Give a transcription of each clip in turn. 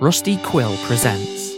Rusty Quill presents.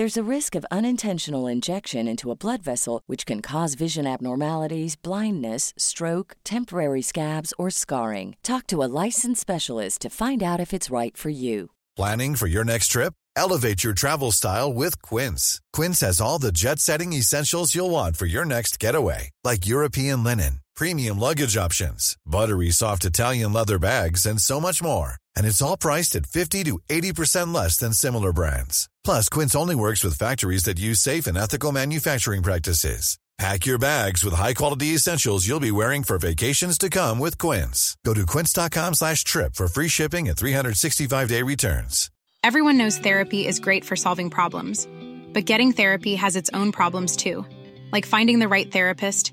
There's a risk of unintentional injection into a blood vessel, which can cause vision abnormalities, blindness, stroke, temporary scabs, or scarring. Talk to a licensed specialist to find out if it's right for you. Planning for your next trip? Elevate your travel style with Quince. Quince has all the jet setting essentials you'll want for your next getaway, like European linen, premium luggage options, buttery soft Italian leather bags, and so much more. And it's all priced at 50 to 80% less than similar brands. Plus, Quince only works with factories that use safe and ethical manufacturing practices. Pack your bags with high-quality essentials you'll be wearing for vacations to come with Quince. Go to quince.com slash trip for free shipping and 365-day returns. Everyone knows therapy is great for solving problems, but getting therapy has its own problems too, like finding the right therapist,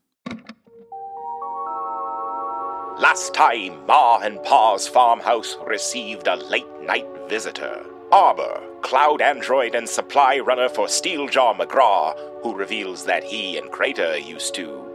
Last time, Ma and Pa's farmhouse received a late night visitor. Arbor, cloud android and supply runner for Steeljaw McGraw, who reveals that he and Crater used to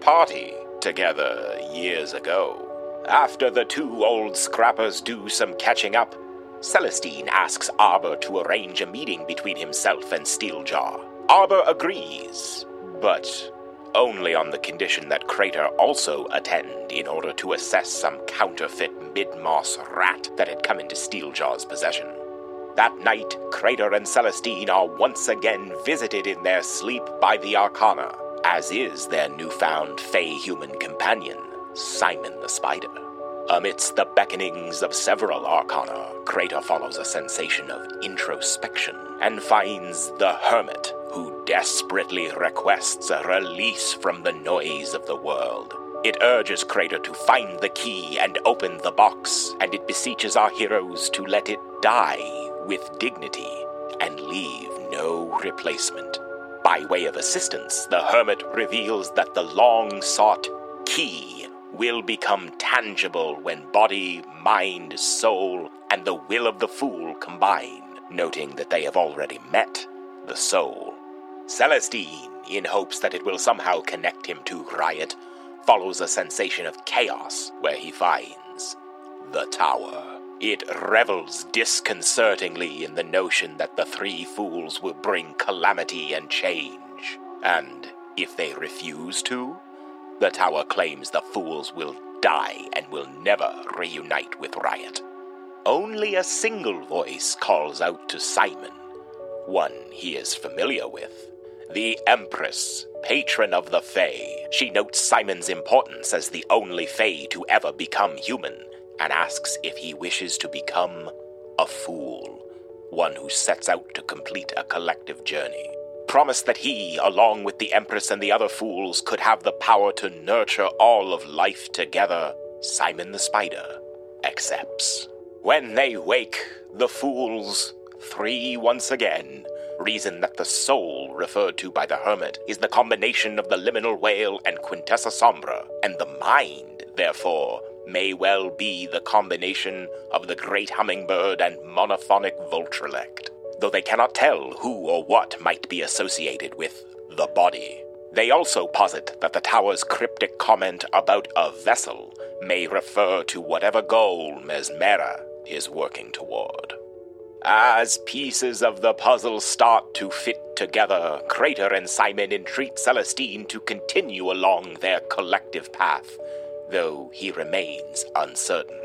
party together years ago. After the two old scrappers do some catching up, Celestine asks Arbor to arrange a meeting between himself and Steeljaw. Arbor agrees, but only on the condition that Crater also attend in order to assess some counterfeit mid-moss rat that had come into Steeljaw's possession. That night, Crater and Celestine are once again visited in their sleep by the Arcana, as is their newfound Fae human companion, Simon the Spider. Amidst the beckonings of several arcana, Crater follows a sensation of introspection and finds the Hermit, who desperately requests a release from the noise of the world. It urges Crater to find the key and open the box, and it beseeches our heroes to let it die with dignity and leave no replacement. By way of assistance, the Hermit reveals that the long sought key will become tangible when body, mind, soul, and the will of the fool combine, noting that they have already met the soul. Celestine, in hopes that it will somehow connect him to Riot, follows a sensation of chaos where he finds the tower. It revels disconcertingly in the notion that the three fools will bring calamity and change. And if they refuse to, the tower claims the fools will die and will never reunite with Riot. Only a single voice calls out to Simon, one he is familiar with. The Empress, patron of the Fae. She notes Simon's importance as the only Fae to ever become human and asks if he wishes to become a fool, one who sets out to complete a collective journey. Promised that he, along with the Empress and the other fools, could have the power to nurture all of life together, Simon the Spider accepts. When they wake, the fools, three once again, reason that the soul referred to by the hermit is the combination of the liminal whale and Quintessa Sombra, and the mind, therefore, may well be the combination of the great hummingbird and monophonic Voltrelect, though they cannot tell who or what might be associated with the body. They also posit that the tower's cryptic comment about a vessel may refer to whatever goal Mesmera is working toward. As pieces of the puzzle start to fit together, Crater and Simon entreat Celestine to continue along their collective path, though he remains uncertain.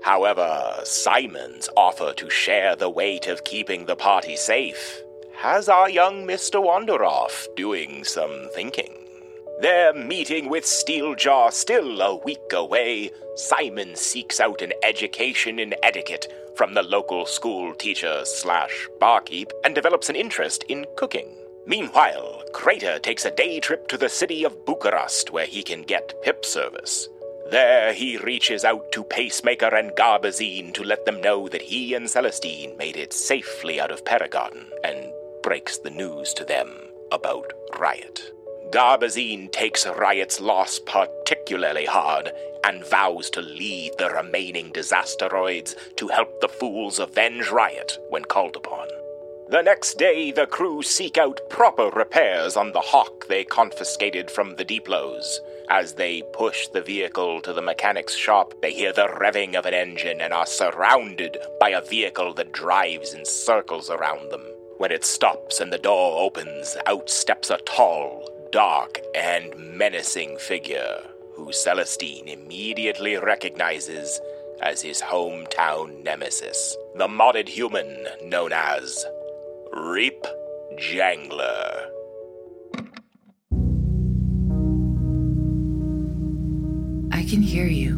However, Simon's offer to share the weight of keeping the party safe has our young Mr. Wanderoff doing some thinking. Their meeting with Steeljaw still a week away, Simon seeks out an education in etiquette from the local school teacher slash barkeep and develops an interest in cooking. Meanwhile, Crater takes a day trip to the city of Bucharest where he can get pip service. There he reaches out to Pacemaker and Garbazine to let them know that he and Celestine made it safely out of Paragon and breaks the news to them about Riot. Garbazine takes Riot's loss particularly hard and vows to lead the remaining disasteroids to help the fools avenge Riot when called upon. The next day, the crew seek out proper repairs on the Hawk they confiscated from the Deeplows. As they push the vehicle to the mechanic's shop, they hear the revving of an engine and are surrounded by a vehicle that drives in circles around them. When it stops and the door opens, out steps a tall, dark, and menacing figure who Celestine immediately recognizes as his hometown nemesis, the modded human known as Reap Jangler. I can hear you.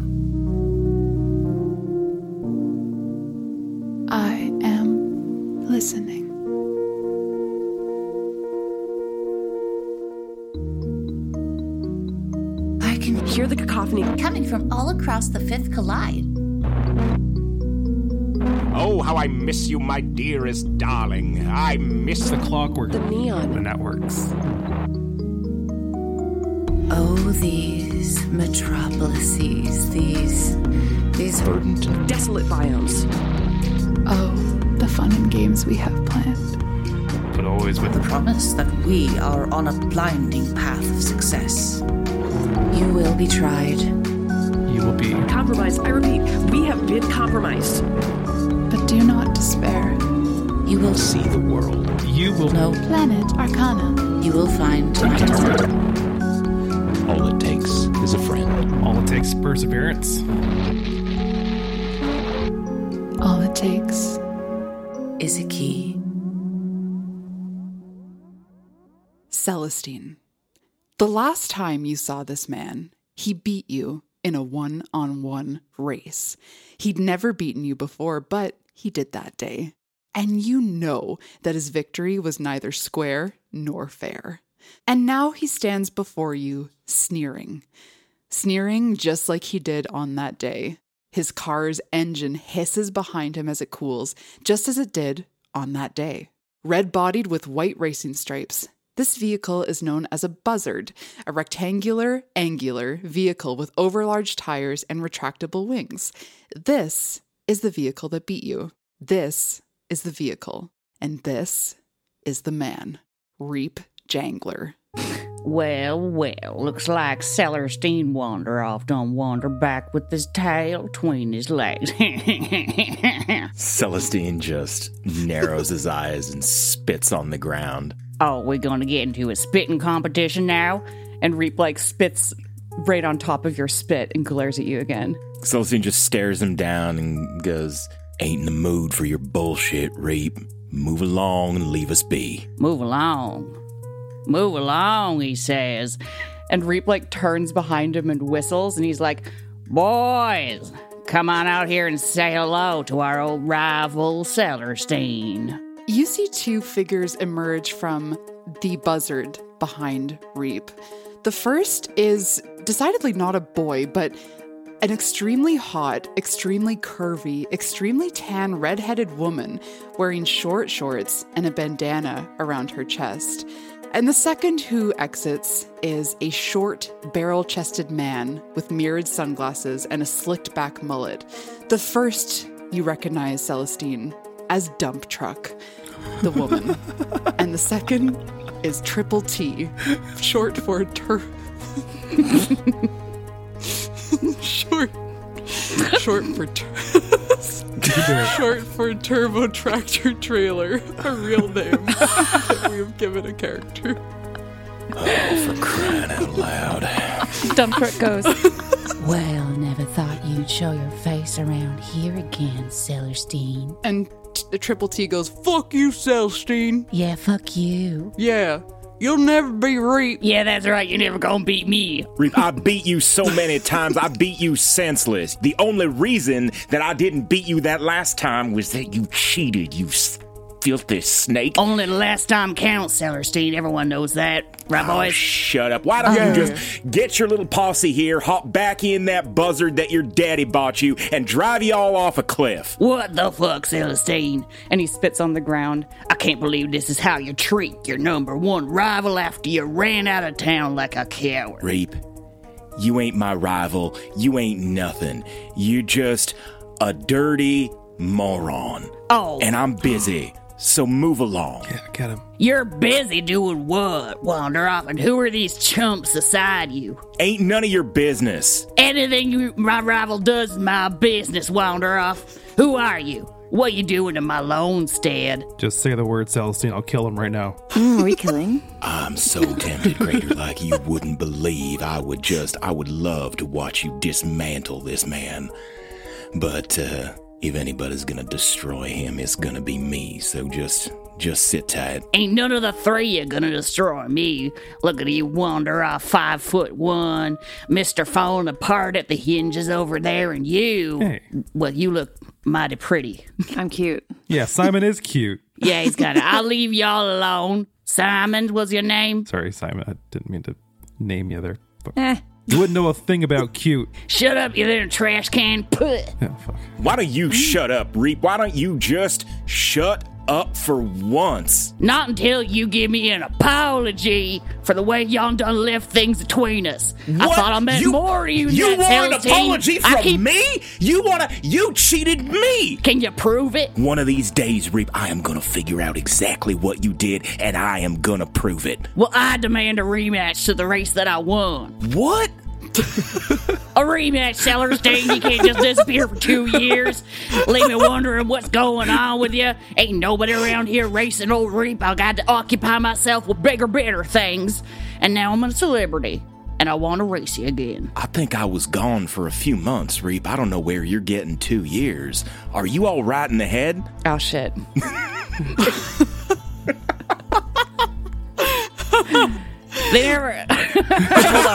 Cacophony. coming from all across the Fifth Collide. Oh, how I miss you, my dearest darling. I miss The clockwork. The neon. The networks. Oh, these metropolises, these. these. Verdant. Desolate biomes. Oh, the fun and games we have planned. But always with the the promise that we are on a blinding path of success. You will be tried. you will be. Compromised. I repeat, we have been compromised. But do not despair. You will See the world. You will know. Planet Arcana. You will find my desert. All it takes is a friend. All it takes is perseverance. All it takes. Is a key. Celestine. The last time you saw this man, he beat you in a one on one race. He'd never beaten you before, but he did that day. And you know that his victory was neither square nor fair. And now he stands before you, sneering. Sneering just like he did on that day. His car's engine hisses behind him as it cools, just as it did on that day. Red bodied with white racing stripes, this vehicle is known as a buzzard, a rectangular, angular vehicle with overlarge tires and retractable wings. This is the vehicle that beat you. This is the vehicle. And this is the man, Reap Jangler. Well, well, looks like Celestine Wanderoff done wander back with his tail between his legs. Celestine just narrows his eyes and spits on the ground. Oh, we're gonna get into a spitting competition now? And Reap like spits right on top of your spit and glares at you again. Celestine just stares him down and goes, Ain't in the mood for your bullshit, Reap. Move along and leave us be. Move along. Move along, he says. And Reap like turns behind him and whistles and he's like, Boys, come on out here and say hello to our old rival, Celestine. You see two figures emerge from the buzzard behind Reap. The first is decidedly not a boy, but an extremely hot, extremely curvy, extremely tan, redheaded woman wearing short shorts and a bandana around her chest. And the second who exits is a short, barrel chested man with mirrored sunglasses and a slicked back mullet. The first you recognize Celestine as Dump Truck, the woman. and the second is Triple T, short for tur. short. Short for tur- short for turbo tractor trailer, a real name that we have given a character. Oh, for crying out loud. Dump truck goes, Well, never thought you'd show your face around here again, Celestine. And t- Triple T goes, "Fuck you, Celestine. Yeah, fuck you. Yeah, you'll never be Reap." Yeah, that's right. You're never gonna beat me. Reap, I beat you so many times, I beat you senseless. The only reason that I didn't beat you that last time was that you cheated, you s- filthy snake. Only the last time counts, Celestine. Everyone knows that. Right, Oh, boys? shut up. Why don't oh, Yeah. you just get your little posse here, hop back in that buzzard that your daddy bought you, and drive you all off a cliff? What the fuck, Celestine? and he spits on the ground. I can't believe this is how you treat your number one rival after you ran out of town like a coward. Reap, you ain't my rival. You ain't nothing. You just a dirty moron. Oh, And I'm busy, so move along. Yeah, get him. you're busy doing what, Wander off? And who are these chumps beside you? Ain't none of your business. Anything you, my rival does is my business, Wander off. Who are you? What you doing in my Lonestead? Just say the word Celestine. I'll kill him right now. Mm, are we killing? I'm so tempted, Crater, like you wouldn't believe. I would just, I would love to watch you dismantle this man. But, uh, if anybody's gonna destroy him, it's gonna be me. So just, just sit tight. Ain't none of the three are gonna destroy me. Look at you wander off five foot one, Mr. falling apart at the hinges over there, and you. Hey. Well, you look mighty pretty. I'm cute. Yeah, Simon is cute. Yeah, he's got it. I'll leave y'all alone. Simon was your name? Sorry, Simon. I didn't mean to name you there. But Eh. You wouldn't know a thing about cute. Shut up, you little trash can. Put. Yeah, fuck. Why don't you shut up, Reap? Why don't you just shut up for once? Not until you give me an apology for the way y'all done left things between us. I thought I meant You- more to you. You want an apology from keep- me? You wanna, you cheated me! Can you prove it? One of these days, Reap, I am gonna figure out exactly what you did, and I am gonna prove it. Well, I demand a rematch to the race that I won. What? A rematch, Celestine. You can't just disappear for two years. Leave me wondering what's going on with you. Ain't nobody around here racing old Reap. I got to occupy myself with bigger, better things. And now I'm a celebrity. And I want to race you again. I think I was gone for a few months, Reap. I don't know where you're getting two years. Are you all right in the head? Oh shit. They never. Hold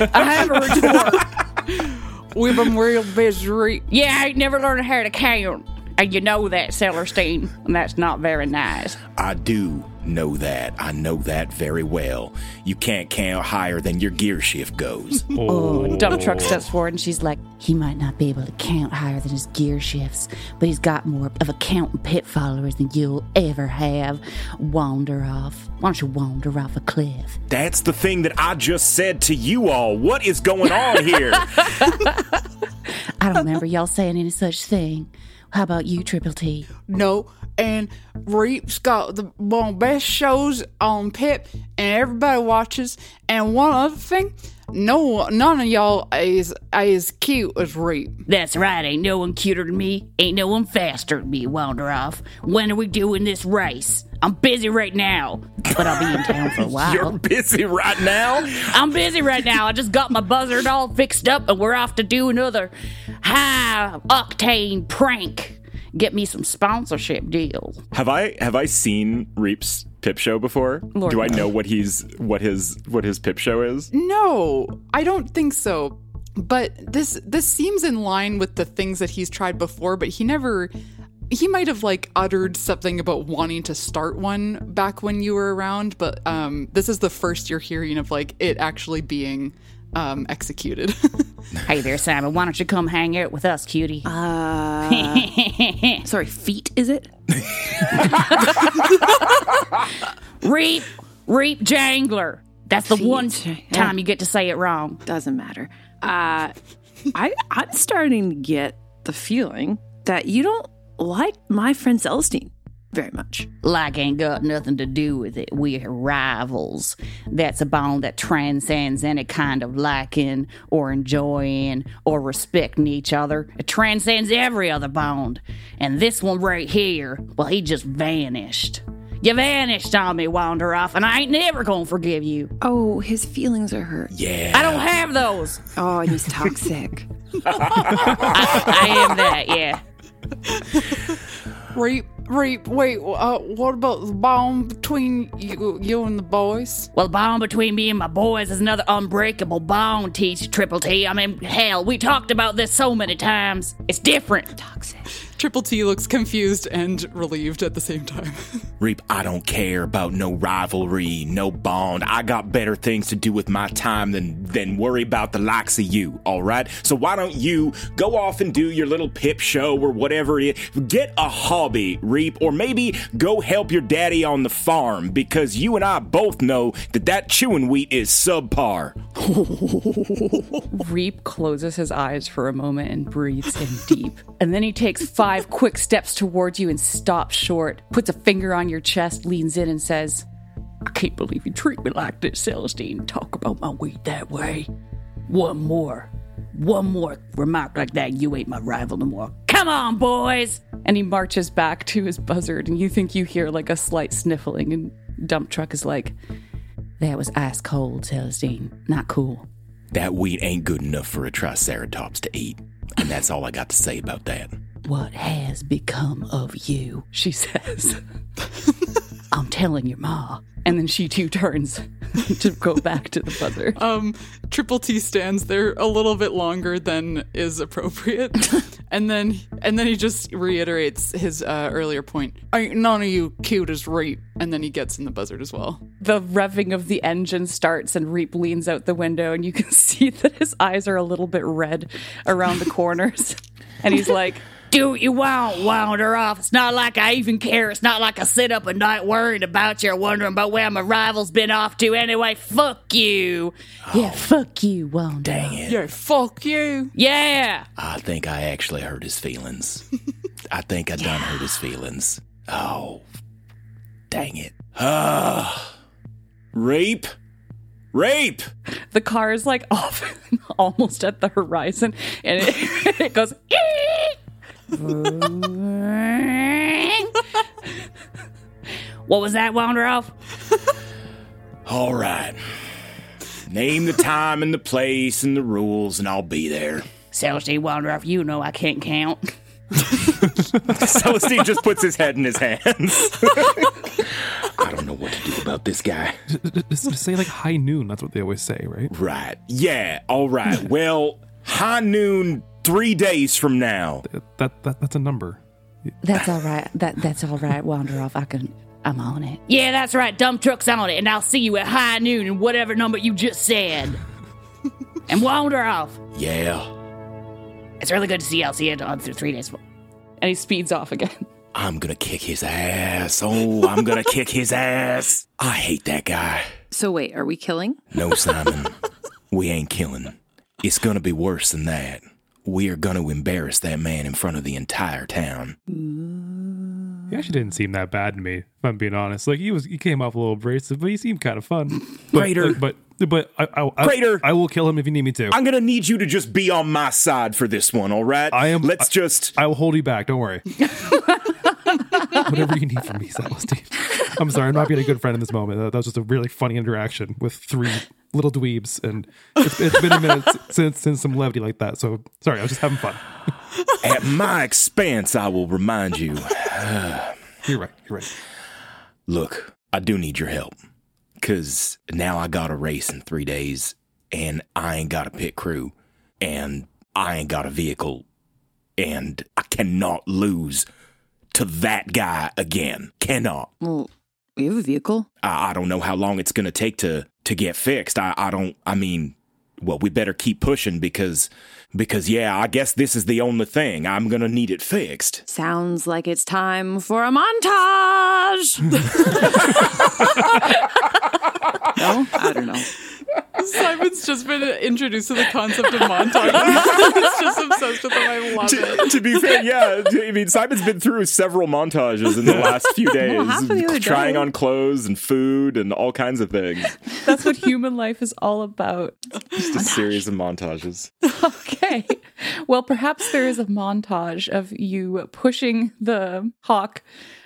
on. I have a retort. We've been real busy. Yeah, I never learned how to count. And you know that, Celestine. And that's not very nice. I do know that. I know that very well. You can't count higher than your gear shift goes. Oh, oh. dump truck steps forward and she's like, He might not be able to count higher than his gear shifts, but he's got more of a count and pit followers than you'll ever have. Wander off. Why don't you wander off a cliff? That's the thing that I just said to you all. What is going on here? I don't remember y'all saying any such thing. How about you, Triple T? No, and Reap's got the one of the best shows on Pip, and everybody watches. And one other thing, no, none of y'all is as cute as Reap. That's right, ain't no one cuter than me. Ain't no one faster than me, Wander off. When are we doing this race? I'm busy right now, but I'll be in town for a while. You're busy right now? I'm busy right now. I just got my buzzard all fixed up, and we're off to do another high octane prank. Get me some sponsorship deals. Have I have I seen Reap's pip show before? Lord Do I know what he's what his what his pip show is? No, I don't think so. But this this seems in line with the things that he's tried before, but he never he might have like uttered something about wanting to start one back when you were around, but um this is the first you're hearing of like it actually being um executed. hey there, Simon. Why don't you come hang out with us, cutie? Uh, sorry, feet, is it? Reap, Reap Jangler. That's the Feet. one time you get to say it wrong. Doesn't matter. Uh, I I'm starting to get the feeling that you don't like my friend Celestine very much. Like ain't got nothing to do with it. We're rivals. That's a bond that transcends any kind of liking or enjoying or respecting each other. It transcends every other bond. And this one right here, well, he just vanished. You vanished on me, Wander Off, and I ain't never gonna forgive you. Oh, his feelings are hurt. Yeah. I don't have those. Oh, and he's toxic. I, I am that, yeah. Reap, Reap, wait, uh, what about the bond between you, you and the boys? Well, the bond between me and my boys is another unbreakable bond, T Triple T. I mean, hell, we talked about this so many times. It's different. Toxic. Triple T looks confused and relieved at the same time. Reap, I don't care about no rivalry, no bond. I got better things to do with my time than than worry about the likes of you, all right? So why don't you go off and do your little pip show or whatever it is? Get a hobby, Reap, or maybe go help your daddy on the farm because you and I both know that that chewing wheat is subpar. Reap closes his eyes for a moment and breathes in deep. And then he takes five quick steps towards you and stops short, puts a finger on your chest, leans in, and says, I can't believe you treat me like this, Celestine. Talk about my weed that way. One more. One more remark like that, you ain't my rival no more. Come on, boys! and he marches back to his buzzard. And you think you hear like a slight sniffling, and Dump Truck is like, That was ice cold, Celestine. Not cool. That wheat ain't good enough for a triceratops to eat. And that's all I got to say about that. What has become of you? She says. I'm telling your ma. And then she too turns to go back to the buzzer. Um, Triple T stands there a little bit longer than is appropriate, and then and then he just reiterates his uh, earlier point. Ain't none of you cute as Reap, and then he gets in the buzzard as well. The revving of the engine starts, and Reap leans out the window, and you can see that his eyes are a little bit red around the corners. and he's like, Do what you want, wander off. It's not like I even care. It's not like I sit up at night worrying about you or wondering about where my rival's been off to. Anyway, fuck you. Yeah, fuck you, wander. Dang it. Yeah, fuck you. Yeah. I think I actually hurt his feelings. I think I done hurt his feelings. Oh, dang it. Ah, rape, rape. the car is like off almost at the horizon, and it, it goes, what was that, wander off? All right. Name the time and the place and the rules, and I'll be there. Celestine Wanderoff. You know I can't count. Celestine just puts his head in his hands. I don't know what to do about this guy. Just, just say like high noon. That's what they always say, right? Right. Yeah. All right. Well, high noon, three days from now. That, that that's a number. That's all right. That that's all right. Wander off. I can. I'm on it. Yeah, that's right. Dump truck's on it, and I'll see you at high noon and whatever number you just said. and wander off. Yeah. It's really good to see you. I'll see you in uh, th- three days. and he speeds off again. I'm gonna kick his ass. Oh, I'm gonna kick his ass. I hate that guy. So wait, are we killing? No, Simon. we ain't killing. It's gonna be worse than that. We are gonna embarrass that man in front of the entire town. He actually didn't seem that bad to me, if I'm being honest. Like he was, he came off a little abrasive, but he seemed kind of fun. But, Crater. like, but but I, I, I, Crater. I will kill him if you need me to. I'm gonna need you to just be on my side for this one, all right? I am. Let's just. I will hold you back. Don't worry. Whatever you need from me, Celestine. I'm sorry, I'm not being a good friend in this moment. That, was just a really funny interaction with three little dweebs, and it's, it's been a minute since since some levity like that. So sorry, I was just having fun. At my expense, I will remind you. You're right. You're right. Look, I do need your help. Cause now I got a race in three days and I ain't got a pit crew and I ain't got a vehicle and I cannot lose to that guy again. Cannot. Well, we have a vehicle. I, I don't know how long it's gonna take to to get fixed. I, I don't I mean well, we better keep pushing because because yeah, I guess this is the only thing. I'm gonna need it fixed. Sounds like it's time for a montage. no, I don't know. Simon's just been introduced to the concept of montage. He's just obsessed with them. I love to, it. to be fair, yeah. I mean, Simon's been through several montages in the last few days, Well, half of trying day. on clothes and food and all kinds of things. That's what human life is all about. Just a series of montages. Okay. Well, perhaps there is a montage of you pushing the hawk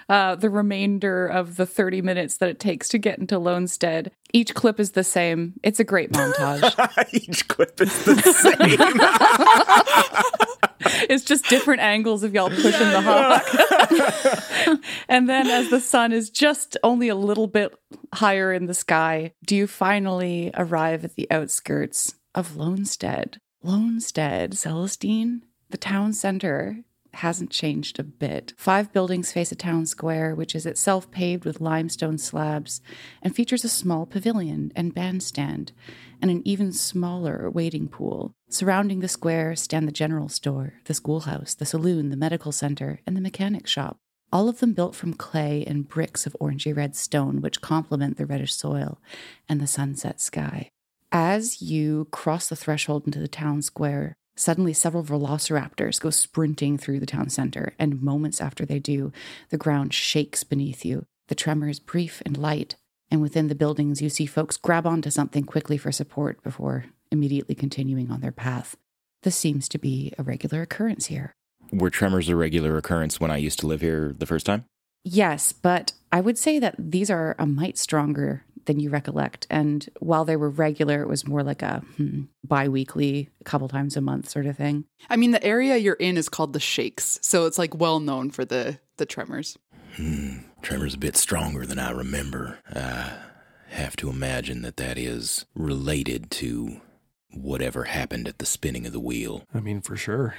uh, the remainder of the 30 minutes that it takes to get into Lonestead. Each clip is the same. It's a great montage. Each clip is the same. it's just different angles of y'all pushing the hawk. and then as the sun is just only a little bit higher in the sky, do you finally arrive at the outskirts of Lonestead? Lonestead, Celestine, the town center hasn't changed a bit. Five buildings face a town square, which is itself paved with limestone slabs and features a small pavilion and bandstand and an even smaller wading pool. Surrounding the square stand the general store, the schoolhouse, the saloon, the medical center, and the mechanic shop. All of them built from clay and bricks of orangey red stone, which complement the reddish soil and the sunset sky. As you cross the threshold into the town square, suddenly several velociraptors go sprinting through the town center, and moments after they do, the ground shakes beneath you. The tremor is brief and light, and within the buildings, you see folks grab onto something quickly for support before immediately continuing on their path. This seems to be a regular occurrence here. Were tremors a regular occurrence when I used to live here the first time? Yes, but I would say that these are a mite stronger than you recollect. And while they were regular, it was more like a hmm, bi weekly, a couple times a month sort of thing. I mean, the area you're in is called the Shakes, so it's like well known for the the tremors. Hmm, tremor's a bit stronger than I remember. I have to imagine that that is related to whatever happened at the spinning of the wheel. I mean, for sure.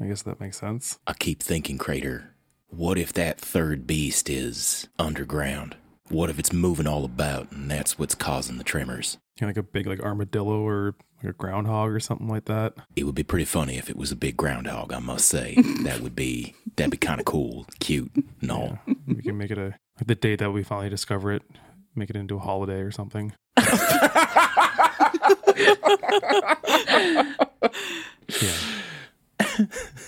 I guess that makes sense. I keep thinking, Crater, what if that third beast is underground? What if it's moving all about and that's what's causing the tremors? Yeah, like a big like armadillo or like a groundhog or something like that. It would be pretty funny if it was a big groundhog, I must say. that would be that'd be kind of cool, cute, and all. We can make it a like the day that we finally discover it, make it into a holiday or something.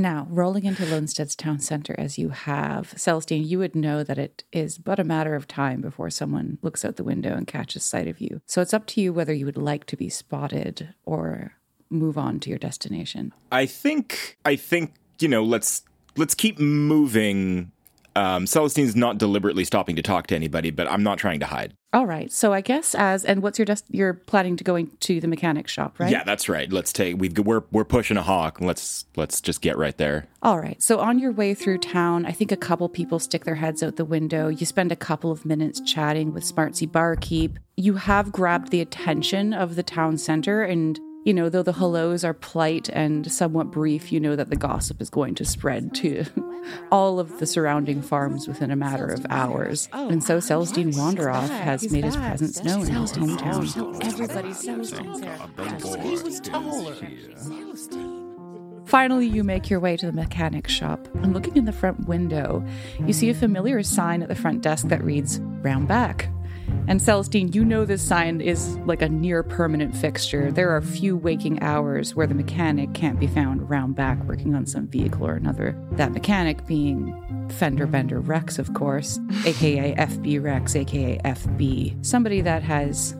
Now, rolling into Lonestead's town center as you have, Celestine, you would know that it is but a matter of time before someone looks out the window and catches sight of you. So it's up to you whether you would like to be spotted or move on to your destination. I think I think you know let's let's keep moving. Um, Celestine's not deliberately stopping to talk to anybody, but I'm not trying to hide. All right. So I guess as and what's your dest- you're planning to going to the mechanic shop, right? Yeah, that's right. Let's take we've we're we're pushing a hawk. Let's let's just get right there. All right. So on your way through town, I think a couple people stick their heads out the window. You spend a couple of minutes chatting with Smartsy Barkeep. You have grabbed the attention of the town center and you know, though the hellos are polite and somewhat brief, you know that the gossip is going to spread to all of the surrounding farms within a matter of hours. And so Celestine Wanderoff has made his presence known in his hometown. Everybody Celestine's Finally, you make your way to the mechanic shop, and looking in the front window, you see a familiar sign at the front desk that reads Round Back. And Celestine, you know this sign is like a near permanent fixture. There are few waking hours where the mechanic can't be found round back working on some vehicle or another. That mechanic being Fender Bender Rex, of course, aka FB Rex, aka FB. Somebody that has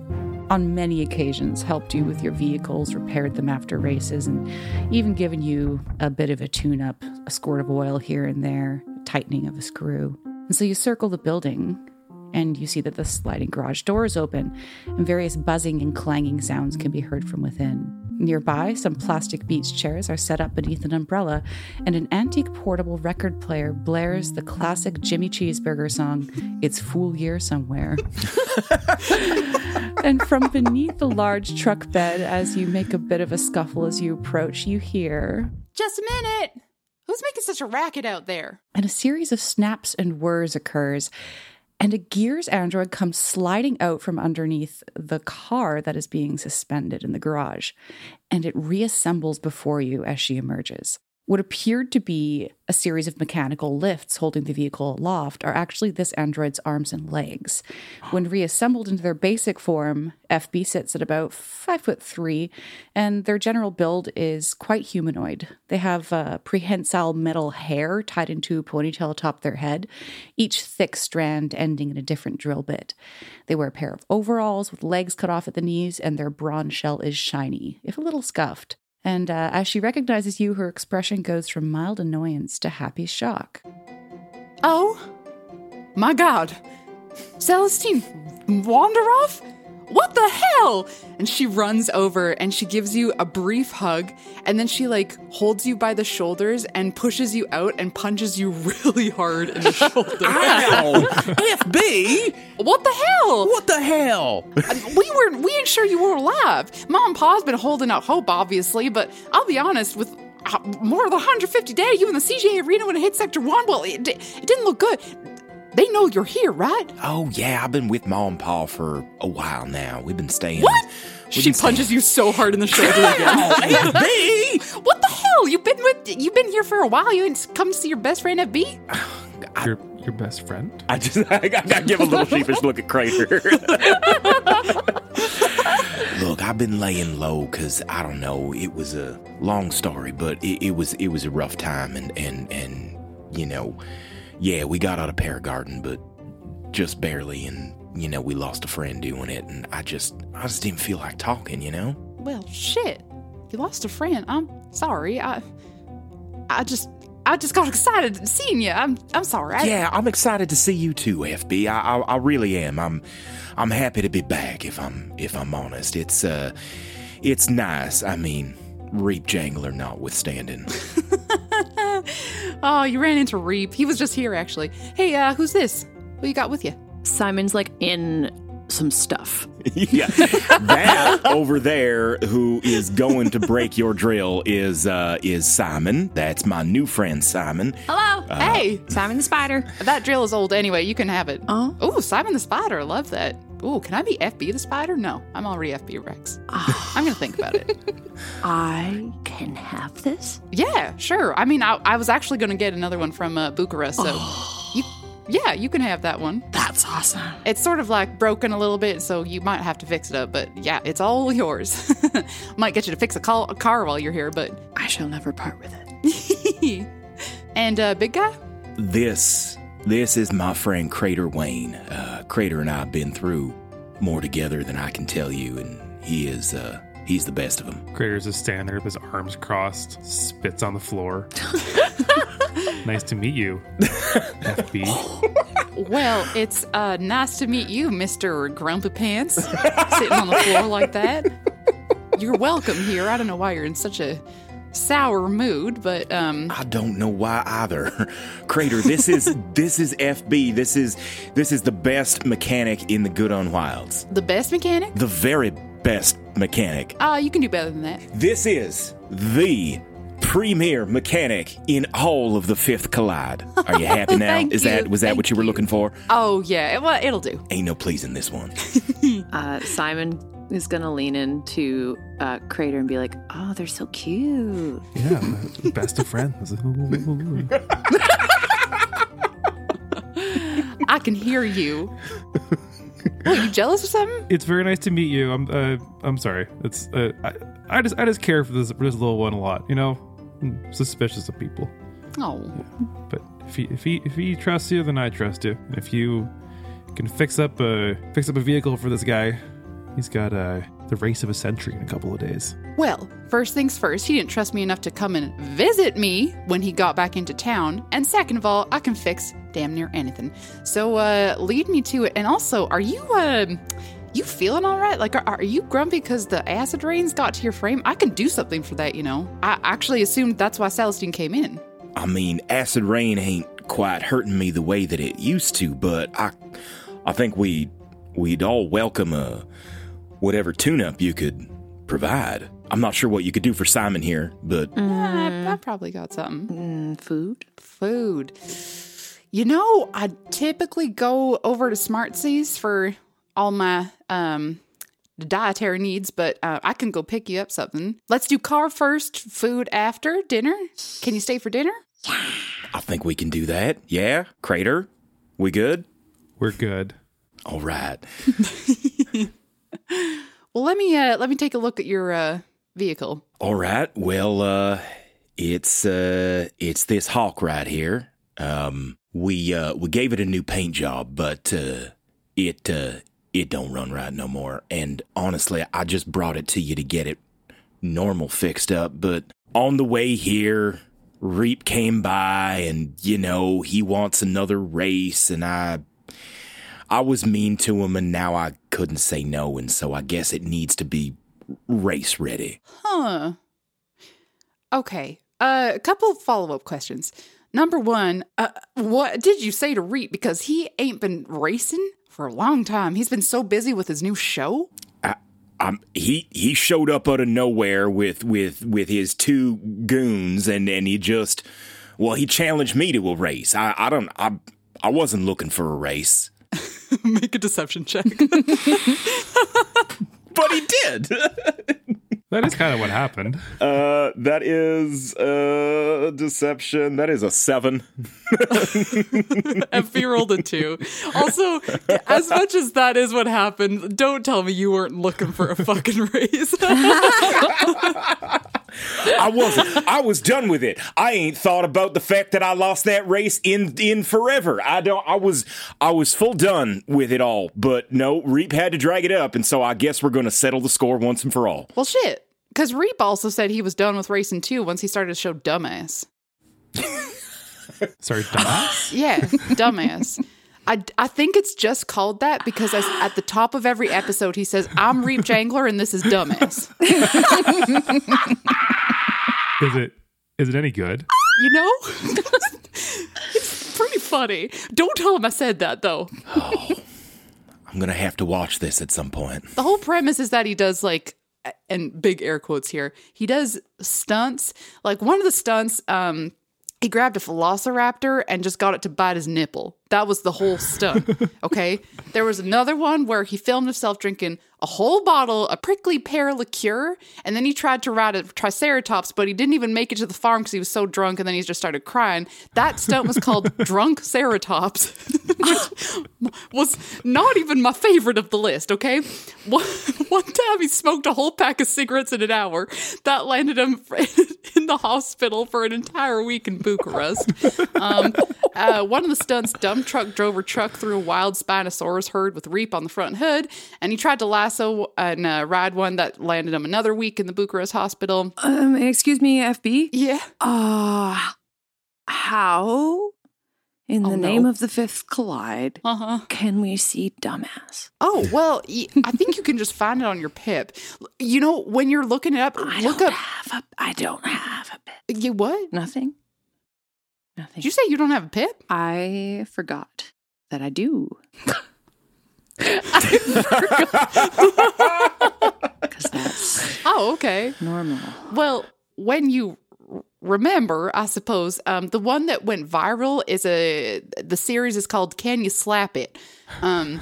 on many occasions helped you with your vehicles, repaired them after races, and even given you a bit of a tune up, a squirt of oil here and there, tightening of a screw. And so you circle the building and you see that the sliding garage door is open and various buzzing and clanging sounds can be heard from within. Nearby, some plastic beach chairs are set up beneath an umbrella, and an antique portable record player blares the classic Jimmy Cheeseburger song, It's Fool Year Somewhere. and from beneath the large truck bed, as you make a bit of a scuffle as you approach, you hear, Just a minute. Who's making such a racket out there? and a series of snaps and whirs occurs. And a Gears android comes sliding out from underneath the car that is being suspended in the garage, and it reassembles before you as she emerges. What appeared to be a series of mechanical lifts holding the vehicle aloft are actually this android's arms and legs. When reassembled into their basic form, FB sits at about five foot three, and their general build is quite humanoid. They have uh, prehensile metal hair tied into a ponytail atop their head, each thick strand ending in a different drill bit. They wear a pair of overalls with legs cut off at the knees, and their bronze shell is shiny, if a little scuffed. And uh, as she recognizes you, her expression goes from mild annoyance to happy shock. Oh, my God. Celestine Wanderoff? What the hell? And she runs over and she gives you a brief hug and then she like holds you by the shoulders and pushes you out and punches you really hard in the shoulder. Ow! FB? What the hell? What the hell? we were we ain't sure you were alive. Mom and Pa's been holding out hope, obviously, but I'll be honest with uh, more than 150 days, you in the CJ arena when it hit Sector 1, well, it, it didn't look good. They know you're here, right? Oh, yeah, I've been with Mom and Pa for a while now. We've been staying. What? we've She been staying- punches you so hard in the shoulder again. Oh, FB! What the hell? You've been with you've been here for a while. You didn't come to see your best friend FB? Your your best friend? I just I gotta give a little sheepish look at Crater. Look, I've been laying low because I don't know. It was a long story, but it, it was it was a rough time, and and and you know, yeah, we got out of Paragarden, but just barely, and you know, we lost a friend doing it, and I just I just didn't feel like talking, you know. Well, shit. You lost a friend. I'm sorry. I I just I just got excited seeing you. I'm I'm sorry. I, Yeah, I'm excited to see you too, FB. I, I, I really am. I'm, I'm happy to be back. If I'm, if I'm honest, it's, uh, it's nice. I mean, Reap Jangler notwithstanding. oh, you ran into Reap. He was just here actually. Hey, uh, who's this? Who you got with you? Simon's like in some stuff. yeah, that over there who is going to break your drill is, uh, is Simon. That's my new friend Simon. Hello. Uh, hey, Simon the Spider. That drill is old anyway. You can have it. Oh. Ooh, Simon the Spider. Love that. Ooh, can I be FB the Spider? No, I'm already FB Rex. I'm gonna think about it. I can have this. Yeah, sure. I mean, I, I was actually gonna get another one from uh, Bucharest, so you, yeah, you can have that one. That's awesome. It's sort of like broken a little bit, so you might have to fix it up. But yeah, it's all yours. might get you to fix a, call, a car while you're here, but I shall never part with it. and uh, big guy. This this is my friend Crater Wayne. Uh, Crater and I have been through more together than I can tell you, and he is uh, he's the best of them. Crater's just standing there with his arms crossed, spits on the floor. nice to meet you, FB. Well, it's uh, nice to meet you, Mister Grumpy Pants, sitting on the floor like that. You're welcome here. I don't know why you're in such a sour mood, but um, I don't know why either. Crater, this is this is FB. This is this is the best mechanic in the Good on Wilds. the best mechanic. The very best mechanic. Uh, you can do better than that. This is the premier mechanic in all of the Fifth Collide. Are you happy now? Thank is that you. was that Thank what you were looking for? Oh yeah, it, well, it'll do. Ain't no pleasing this one. Uh, Simon is gonna lean into uh, Crater and be like, "Oh, they're so cute." Yeah, best of friends. I can hear you. What, you jealous or something? It's very nice to meet you. I'm uh, I'm sorry. It's uh, I, I just I just care for this for this little one a lot. You know, I'm suspicious of people. Oh. But if he if he if he trusts you, then I trust you. And if you can fix up a fix up a vehicle for this guy, he's got uh, the race of a century in a couple of days. Well, first things first, he didn't trust me enough to come and visit me when he got back into town. And second of all, I can fix damn near anything. So uh lead me to it. And also, are you uh you feeling all right? Like, are, are you grumpy because the acid rains got to your frame? I can do something for that, you know. I actually assumed that's why Celestine came in. I mean, acid rain ain't quite hurting me the way that it used to, but I, I think we, we'd all welcome a whatever tune-up you could provide. I'm not sure what you could do for Simon here, but I, I probably got something. Mm, food? Food. You know, I typically go over to Smartsies for all my um dietary needs, but uh, I can go pick you up something. Let's do car first, food after dinner. Can you stay for dinner? I think we can do that. Yeah, Crater, we good? We're good. All right. Well, let me uh let me take a look at your uh vehicle. All right. Well, uh it's uh it's this hawk right here. Um we uh we gave it a new paint job, but uh it uh it don't run right no more. And honestly, I just brought it to you to get it normal fixed up, but on the way here, Reap came by and you know, he wants another race and I I was mean to him and now I couldn't say no and so I guess it needs to be race ready. Huh. Okay. Uh, a couple of follow up questions. Number one, uh, what did you say to Reap? Because he ain't been racing for a long time. He's been so busy with his new show. Um, he he showed up out of nowhere with with with his two goons and and he just well he challenged me to a race. I I don't I I wasn't looking for a race. Make a deception check. but he did. That is kind of what happened. Uh, that is uh deception. That is a seven. Effie rolled a two. Also, as much as that is what happened, don't tell me you weren't looking for a fucking raise. I wasn't. I was done with it. I ain't thought about the fact that I lost that race in in forever. I don't. I was I was full done with it all. But no, Reap had to drag it up, and so I guess we're gonna settle the score once and for all. well, shit. Because Reap also said he was done with racing too once he started to show dumbass. Sorry, dumbass. Yeah, dumbass. I, I think it's just called that because as, at the top of every episode he says, I'm Reap Jangler and this is dumbass. Is it is it any good? You know? it's pretty funny. Don't tell him I said that though. I'm gonna have to watch this at some point. The whole premise is that he does like and big air quotes here. He does stunts. Like one of the stunts, um, he grabbed a velociraptor and just got it to bite his nipple. That was the whole stunt. Okay. There was another one where he filmed himself drinking a whole bottle of prickly pear liqueur, and then he tried to ride a triceratops, but he didn't even make it to the farm because he was so drunk, and then he just started crying. That stunt was called Drunk Ceratops, which was not even my favorite of the list. Okay, one, one time he smoked a whole pack of cigarettes in an hour. That landed him in the hospital for an entire week in Bucharest. Um, uh, one of the stunts, dump truck drove her truck through a wild Spinosaurus herd with Reap on the front hood, and he tried to lasso and uh, ride one that landed him another week in the Bucharest hospital. Um, excuse me, FB? Yeah. Uh, how, in the Oh, no. name of the fifth collide, uh-huh. can we see dumbass? Oh, well, I think you can just find it on your PIP. You know, when you're looking it up, I look don't up. have a. I don't have a pip. You what? Nothing. Nothing. Did you say you don't have a PIP? I forgot that I do. Because that's Oh, okay. normal. Well, when you remember, I suppose, um, the one that went viral is a the series is called "Can You Slap It." Um,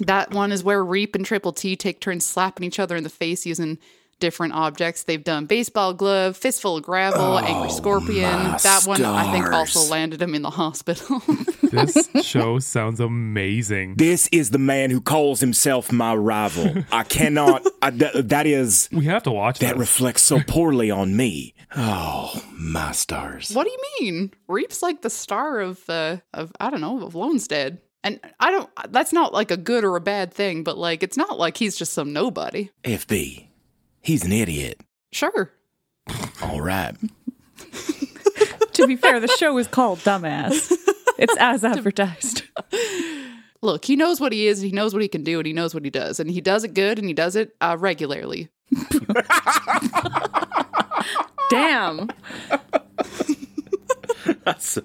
that one is where Reap and Triple T take turns slapping each other in the face using different objects. They've done baseball glove, fistful of gravel, angry scorpion. That one I think also landed him in the hospital. This show sounds amazing. This is the man who calls himself my rival. I cannot. I, th- that is. We have to watch That this. reflects so poorly on me. Oh, my stars. what do you mean? Reap's like the star of uh, of I don't know of Lonestead. And I don't. That's not like a good or a bad thing, but like it's not like he's just some nobody. FB. He's an idiot. Sure. All right. to be fair, the show is called Dumbass. It's as advertised. Look, he knows what he is, he knows what he can do, and he knows what he does, and he does it good, and he does it uh, regularly. Damn. I, su-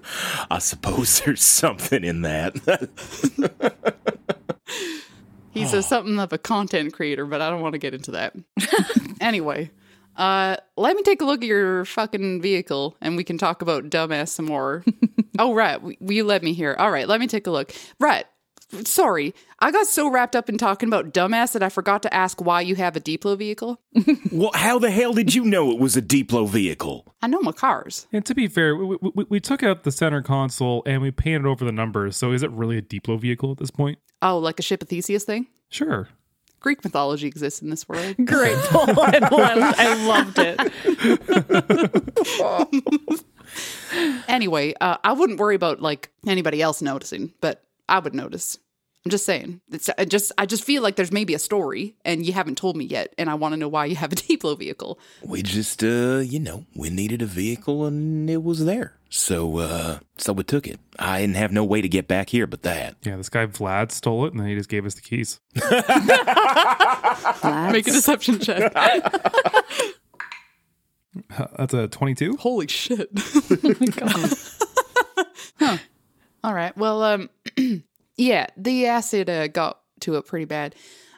I suppose there's something in that. He's a, something of a content creator, but I don't want to get into that. anyway, uh, let me take a look at your fucking vehicle, and we can talk about dumbass some more. oh, right, w- will you let me hear? All right, let me take a look. Right. Sorry, I got so wrapped up in talking about dumbass that I forgot to ask why you have a Diplo vehicle. well, how the hell did you know it was a Diplo vehicle? I know my cars. And to be fair, we, we, we took out the center console and we painted over the numbers. So is it really a Diplo vehicle at this point? Oh, like a ship of Theseus thing? Sure. Greek mythology exists in this world. Great pull. I, I loved it. anyway, uh, I wouldn't worry about like anybody else noticing, but I would notice. I'm just saying. It's I just I just feel like there's maybe a story and you haven't told me yet, and I want to know why you have a deep Diplo vehicle. We just, uh, you know, we needed a vehicle and it was there. So, uh, so we took it. I didn't have no way to get back here but that. Yeah, this guy Vlad stole it and then he just gave us the keys. Make a deception check. Uh, That's a 22. Holy shit. huh. All right. Well, um, yeah, the acid uh, got to it pretty bad.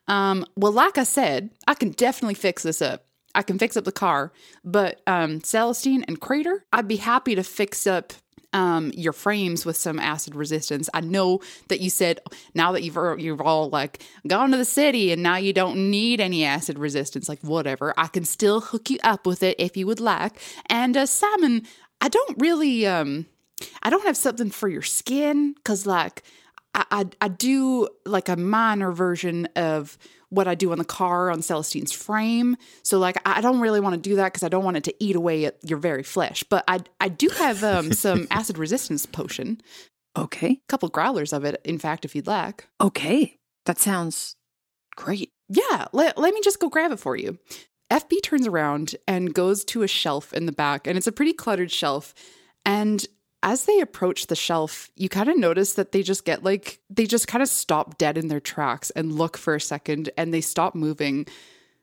Um, well, like I said, I can definitely fix this up. I can fix up the car, but um, Celestine and Crater, I'd be happy to fix up um, your frames with some acid resistance. I know that you said now that you've you've all like gone to the city and now you don't need any acid resistance, like whatever. I can still hook you up with it if you would like. And uh, Simon, I don't really um, I don't have something for your skin because like I, I I do like a minor version of what I do on the car on Celestine's frame. So like I don't really want to do that because I don't want it to eat away at your very flesh. But I I do have um, some acid resistance potion. Okay. A couple growlers of it, in fact, if you'd like. Okay. That sounds great. Yeah, let, let me just go grab it for you. FB turns around and goes to a shelf in the back, and it's a pretty cluttered shelf. And as they approach the shelf, you kind of notice that they just get like, they just kind of stop dead in their tracks and look for a second and they stop moving,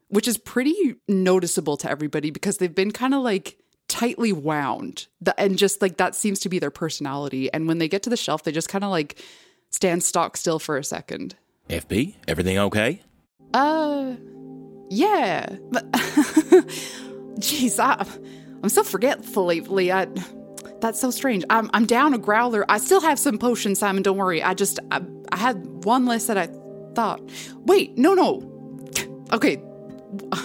which is pretty noticeable to everybody because they've been kind of like tightly wound. The, and just like that seems to be their personality. And when they get to the shelf, they just kind of like stand stock still for a second. FB, everything okay? Uh, yeah. But jeez, I, I'm so forgetful lately. I, that's so strange. I'm I'm down a growler. I still have some potions, Simon. Don't worry. I just I, I had one less that I thought. Wait, no, no. Okay.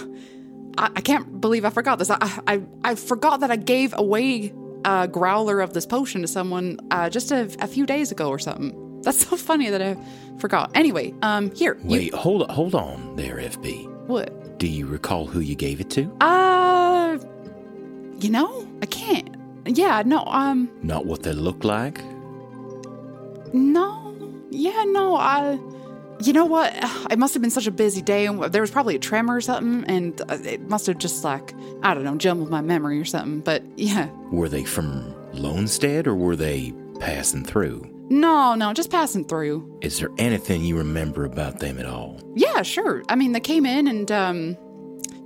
I, I can't believe I forgot this. I, I I forgot that I gave away a growler of this potion to someone uh, just a, a few days ago or something. That's so funny that I forgot. Anyway, um, here. you- Wait, hold hold on there, FB. what? Do you recall who you gave it to? Uh, you know, I can't. Yeah, no, um, Not what they look like? no, yeah, no, I. You know what? It must have been such a busy day, and there was probably a tremor or something, and uh, it must have just like I don't know, jumbled my memory or something. But yeah, Were they from Lonestead or were they passing through? no, no, just passing through. Is there anything you remember about them at all? Yeah, sure. I mean, they came in and um,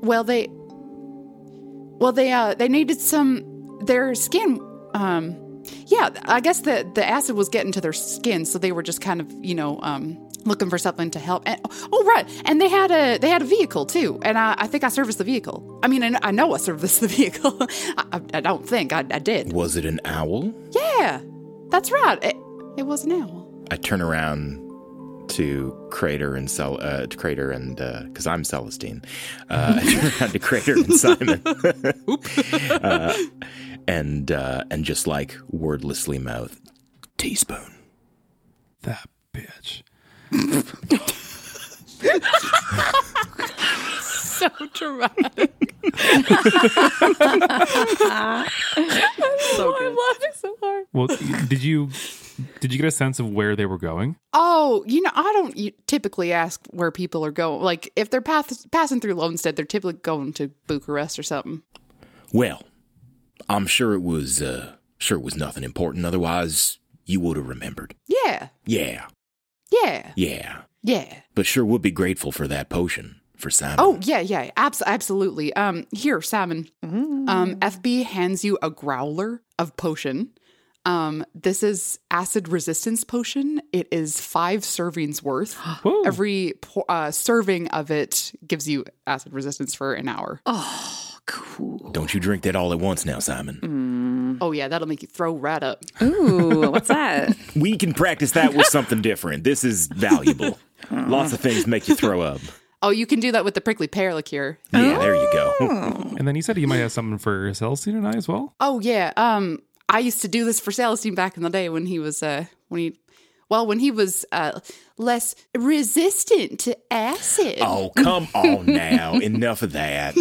well, they, well, they uh, they needed some their skin. Um, yeah, I guess the the acid was getting to their skin, so they were just kind of you know um looking for something to help. And, oh, right, and they had a they had a vehicle too, and I, I think I serviced the vehicle. I mean, I, I know I serviced the vehicle. I, I, I don't think I, I did. Was it an owl? Yeah, that's right. It, it was an owl. I turn around to Crater and Cel- uh, to Crater and because I'm Celestine. Uh, I turn around to Crater and Simon, uh, and uh, and just like wordlessly mouth teaspoon. That bitch. so dramatic. so good. I'm laughing so hard. Well, did you did you get a sense of where they were going? Oh, you know, I don't typically ask where people are going. Like, if they're path- passing through Lonestead, they're typically going to Bucharest or something. Well, I'm sure it was uh, sure it was nothing important. Otherwise, you would have remembered. Yeah, Yeah, yeah, yeah. yeah. But sure would be grateful for that potion for Simon. Oh, yeah, yeah, abs- absolutely. Um, here, Simon. Um, FB hands you a growler of potion. Um, this is acid resistance potion. It is five servings worth. Every po- uh, serving of it gives you acid resistance for an hour. Oh, cool. Don't you drink that all at once now, Simon. Oh yeah, that'll make you throw right up. Ooh, what's that? We can practice that with something different. This is valuable. Lots of things make you throw up. Oh, you can do that with the prickly pear liqueur. Yeah, there you go. And then you said you might have something for Celestine and I as well. Oh yeah. Um, I used to do this for Celestine back in the day when he was uh when he well when he was uh less resistant to acid. Oh, come on now. Enough of that.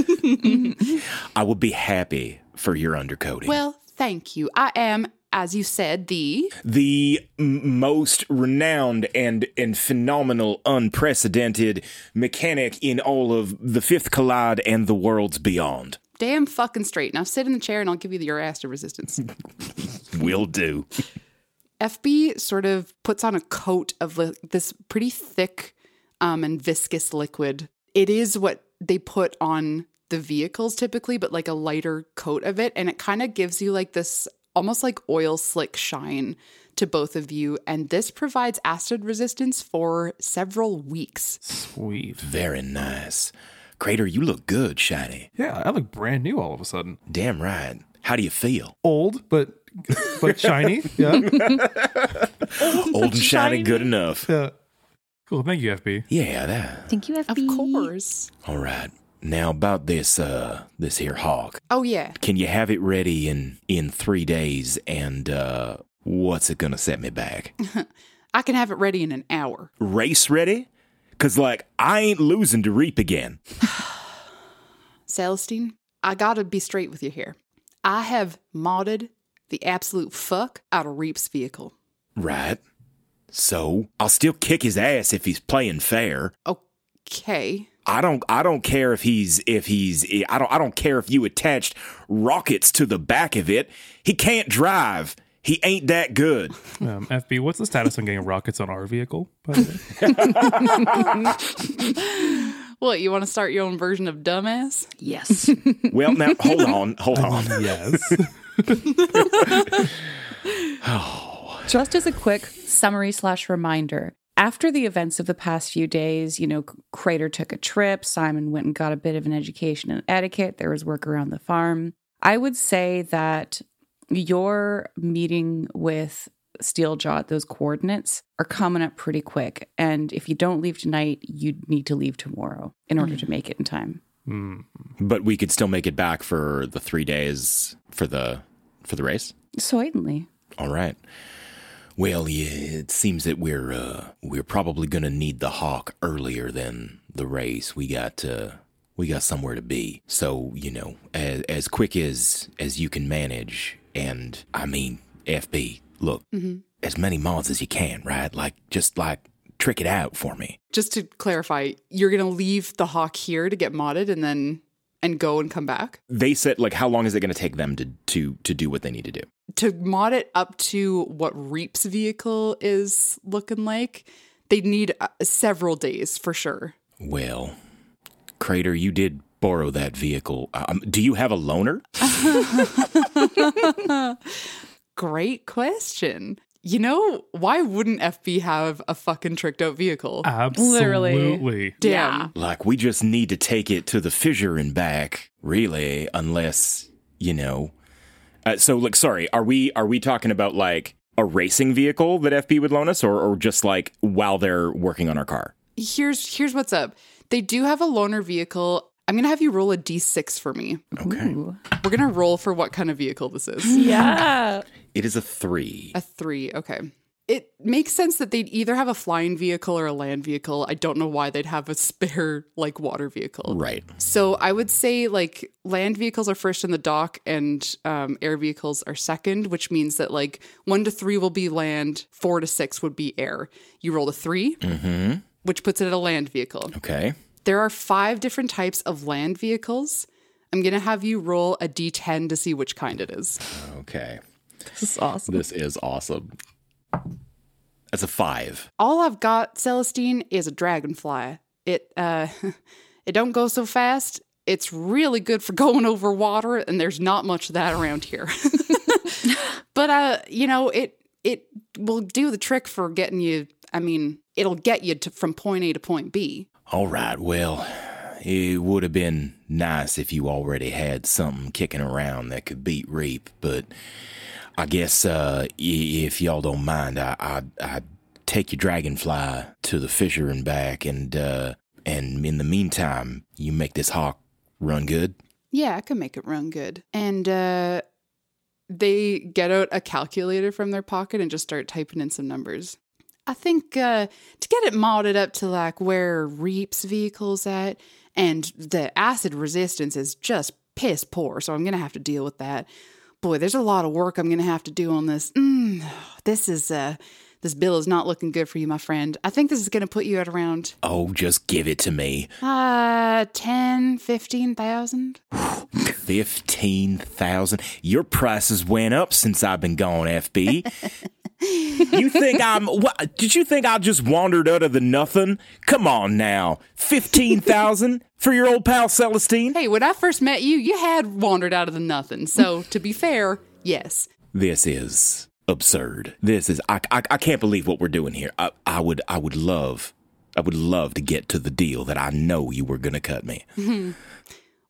I would be happy for your undercoating. Well, thank you. I am, as you said, the the most renowned and and phenomenal, unprecedented mechanic in all of the Fifth Collide and the worlds beyond. damn fucking straight. Now sit in the chair and I'll give you your acid resistance. Will do. FB sort of puts on a coat of li- this pretty thick um, and viscous liquid. It is what they put on the vehicles typically, but like a lighter coat of it. And it kind of gives you like this almost like oil slick shine to both of you. And this provides acid resistance for several weeks. Sweet. Very nice. Crater, you look good, Shiny. Yeah, I look brand new all of a sudden. Damn right. How do you feel? Old, but but shiny. Yeah. Old and shiny, good enough. Yeah. Cool. Thank you, FB. Yeah, that. Thank you, FB. Of course. All right. Now about this uh this here hawk. Oh, yeah. Can you have it ready in in 3 days and uh what's it going to set me back? I can have it ready in an hour. Race ready? Cuz like I ain't losing to Reap again. Celestine, I gotta be straight with you here. I have modded the absolute fuck out of Reap's vehicle. Right. So, I'll still kick his ass if he's playing fair. Okay. I don't I don't care if he's if he's I don't I don't care if you attached rockets to the back of it. He can't drive. He ain't that good. Um, FB, what's the status on getting rockets on our vehicle? By the way? What, you want to start your own version of dumbass? Yes. Well, now hold on, hold on. yes. Just as a quick summary slash reminder, after the events of the past few days, you know, Crater took a trip, Simon went and got a bit of an education in etiquette, there was work around the farm. I would say that your meeting with Steeljaw those coordinates are coming up pretty quick. And if you don't leave tonight, you need to leave tomorrow in order to mm. make it in time. But we could still make it back for the 3 days for the for the race. Certainly. All right. Well, yeah, it seems that we're uh, we're probably gonna need the hawk earlier than the race. We got uh, we got somewhere to be. So you know, as as quick as as you can manage. And I mean, FB, look, Mhm. as many mods as you can, right? Like just like trick it out for me. Just to clarify, you're gonna leave the hawk here to get modded and then and go and come back? They said like, how long is it gonna take them to to to do what they need to do? To mod it up to what Reap's vehicle is looking like, they'd need uh, several days for sure. Well, Crater, you did borrow that vehicle. Um, do you have a loaner? Great question. You know, why wouldn't FB have a fucking tricked out vehicle? Absolutely. Damn. Yeah. Like, we just need to take it to the fissure and back, really, unless, you know. Uh, so, like, sorry, are we are we talking about like a racing vehicle that FB would loan us, or, or just like while they're working on our car? Here's here's what's up. They do have a loaner vehicle. I'm gonna have you roll a d6 for me. Okay. We're gonna roll for what kind of vehicle this is. Yeah. It is a three. A three. Okay. It makes sense that they'd either have a flying vehicle or a land vehicle. I don't know why they'd have a spare like water vehicle. Right. So I would say like land vehicles are first in the dock and um, air vehicles are second, which means that like one to three will be land, four to six would be air. You rolled a three, Mm-hmm. which puts it at a land vehicle. Okay. There are five different types of land vehicles. I'm going to have you roll a d10 to see which kind it is. Okay. This is awesome. This is awesome. That's a five. All I've got, Celestine, is a dragonfly. It uh it don't go so fast. It's really good for going over water and there's not much of that around here. but uh you know, it it will do the trick for getting you I mean, it'll get you to from point A to point B. All right. Well, it would have been nice if you already had something kicking around that could beat Reap, but I guess uh, if y'all don't mind, I I I take your dragonfly to the fissure and back, and uh, and in the meantime, you make this hawk run good. Yeah, I can make it run good. And uh they get out a calculator from their pocket and just start typing in some numbers. I think uh to get it modded up to like where Reap's vehicle's at and the acid resistance is just piss poor, so I'm gonna have to deal with that. Boy, there's a lot of work I'm gonna have to do on this. Mm, this is uh this bill is not looking good for you, my friend. I think this is gonna put you at around Oh, just give it to me. uh 10, 15,000. Fifteen thousand. Your prices went up since I've been gone, FB. you think I'm what did you think I just wandered out of the nothing? Come on now. Fifteen thousand for your old pal Celestine? Hey, when I first met you, you had wandered out of the nothing. So, to be fair, yes. This is absurd. This is I, I I can't believe what we're doing here. I I would I would love I would love to get to the deal that I know you were gonna cut me.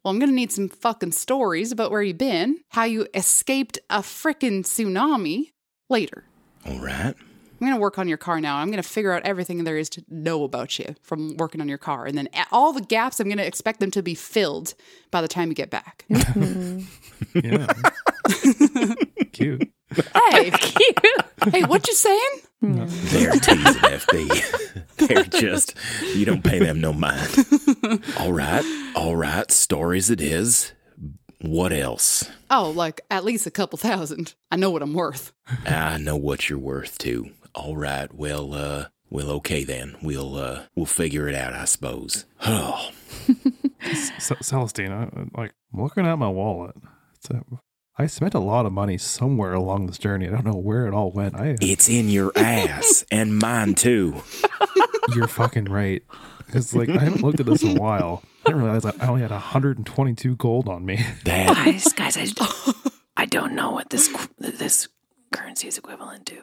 well, I'm going to need some fucking stories about where you've been, how you escaped a frickin' tsunami later. All right. I'm going to work on your car now. I'm going to figure out everything there is to know about you from working on your car. And then all the gaps, I'm going to expect them to be filled by the time you get back. Yeah. Cute. hey, cute. hey, what you saying? Hmm. They're teasing FB. They're just you don't pay them no mind. All right, all right. Stories it is. What else? Oh, like at least a couple thousand. I know what I'm worth. I know what you're worth too. All right. Well, uh, well, okay then. We'll uh, we'll figure it out, I suppose. Oh, C- Celestine, I, like I'm looking at my wallet. It's a, I spent a lot of money somewhere along this journey. I don't know where it all went. I it's in your ass and mine too. you're fucking right. It's like I haven't looked at this in a while. I didn't realize I I only had 122 gold on me. That guys, guys, I, I don't know what this this currency is equivalent to.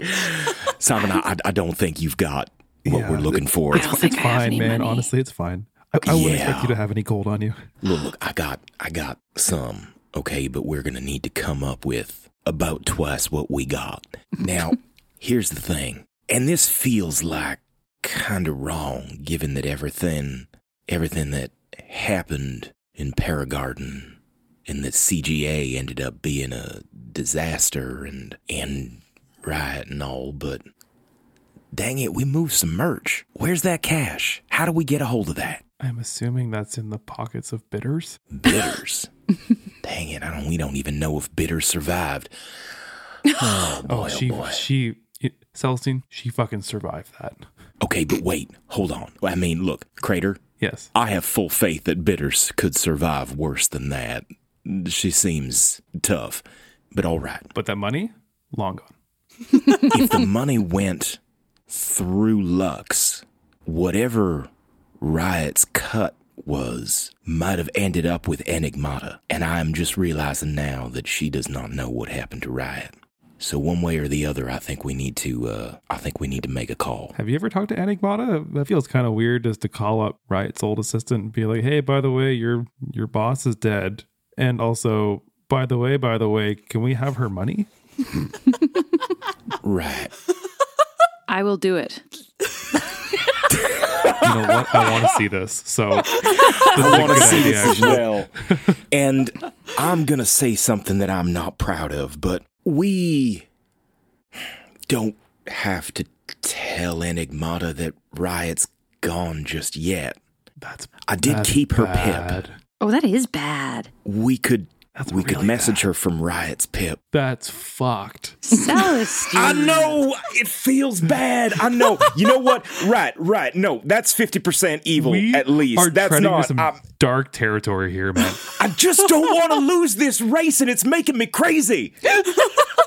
Simon, I, I don't think you've got what Yeah, we're looking for. It's, it's fine, man. Honestly, it's fine. I, I wouldn't Yeah. expect you to have any gold on you. Look, I got I got some, okay, but we're gonna need to come up with about twice what we got. Now, here's the thing, and this feels like kinda wrong, given that everything everything that happened in Paragarden and that CGA ended up being a disaster and and riot and all, but dang it, we moved some merch. Where's that cash? How do we get a hold of that? I'm assuming that's in the pockets of bitters. Bitters. Dang it! I don't. We don't even know if bitters survived. Oh boy! Oh, Oh, she boy. she it, Celestine, she fucking survived that. Okay, but wait. Hold on. I mean, look, Crater. Yes. I have full faith that bitters could survive worse than that. She seems tough, but all right. But that money, long gone. if the money went through Lux, whatever Riot's cut was might have ended up with Enigmata, and I'm just realizing now that she does not know what happened to Riot. So one way or the other, I think we need to. Uh, I think we need to make a call. Have you ever talked to Enigmata? That feels kind of weird just to call up Riot's old assistant and be like, "Hey, by the way, your your boss is dead, and also By the way, by the way, can we have her money? Right. I will do it. You know what? I want to see this. So this is I a want to see idea, this as well. and I'm going to say something that I'm not proud of, but we don't have to tell Enigmata that Riot's gone just yet. That's I did that's keep her bad. pip. Oh, that is bad. We could That's we could really message her from Riot's pip. That's fucked. Celestine. I know it feels bad. I know. You know what? Right, right. No, that's fifty percent evil We at least. are that's not. some I'm- dark territory here, man. I just don't want to lose this race, and it's making me crazy.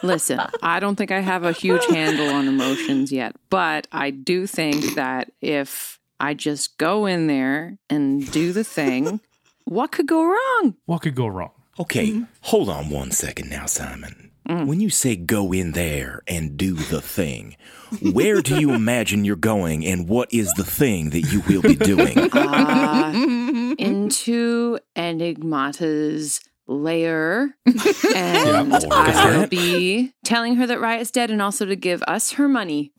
Listen, I don't think I have a huge handle on emotions yet, but I do think that if I just go in there and do the thing, what could go wrong? What could go wrong? Okay, hold on one second now, Simon. When you say go in there and do the thing, where do you imagine you're going, and what is the thing that you will be doing? Uh, into Enigmata's lair, and Yeah, I will be telling her that Riot's dead, and also to give us her money.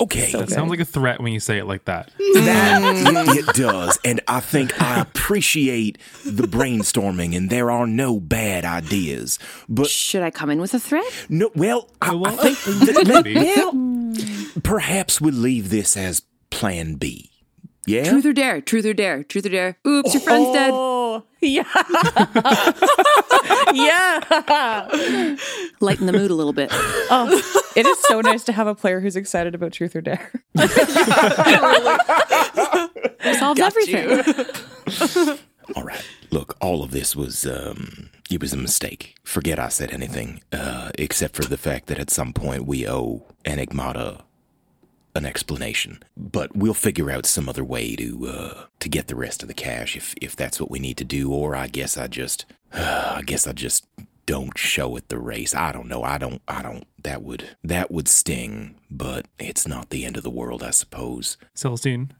Okay, That sounds like a threat when you say it like that. that mm. it, it does, and I think I appreciate the brainstorming, and there are no bad ideas. But Should I come in with a threat? no, well, I, I well, think that, maybe. well, perhaps we'll leave this as Plan B. Yeah. Truth or dare? Truth or dare? Truth or dare? Oops, your friend's dead. Oh, Yeah. yeah. Lighten the mood a little bit. Oh, it is so nice to have a player who's excited about truth or dare. Solves everything. All right. Look, all of this was um it was a mistake. Forget I said anything, uh, except for the fact that at some point we owe Enigmata an explanation. But we'll figure out some other way to uh to get the rest of the cash if if that's what we need to do, or I guess I just I guess I just don't show at the race. I don't know. I don't I don't that would that would sting, but it's not the end of the world, I suppose. Celestine,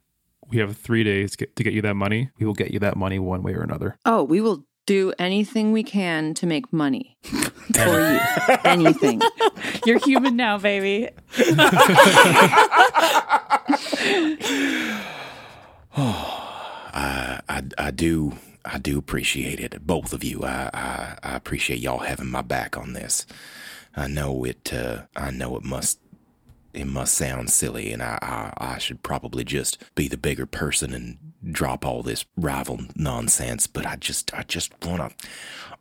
we have three days to get you that money. We will get you that money one way or another. Oh, we will do anything we can to make money for you. Anything. You're human now, baby. oh, I, I I do I do appreciate it, both of you. I, I I appreciate y'all having my back on this. I know it. Uh, I know it must. It must sound silly, and I, I I should probably just be the bigger person and drop all this rival nonsense. But I just I just wanna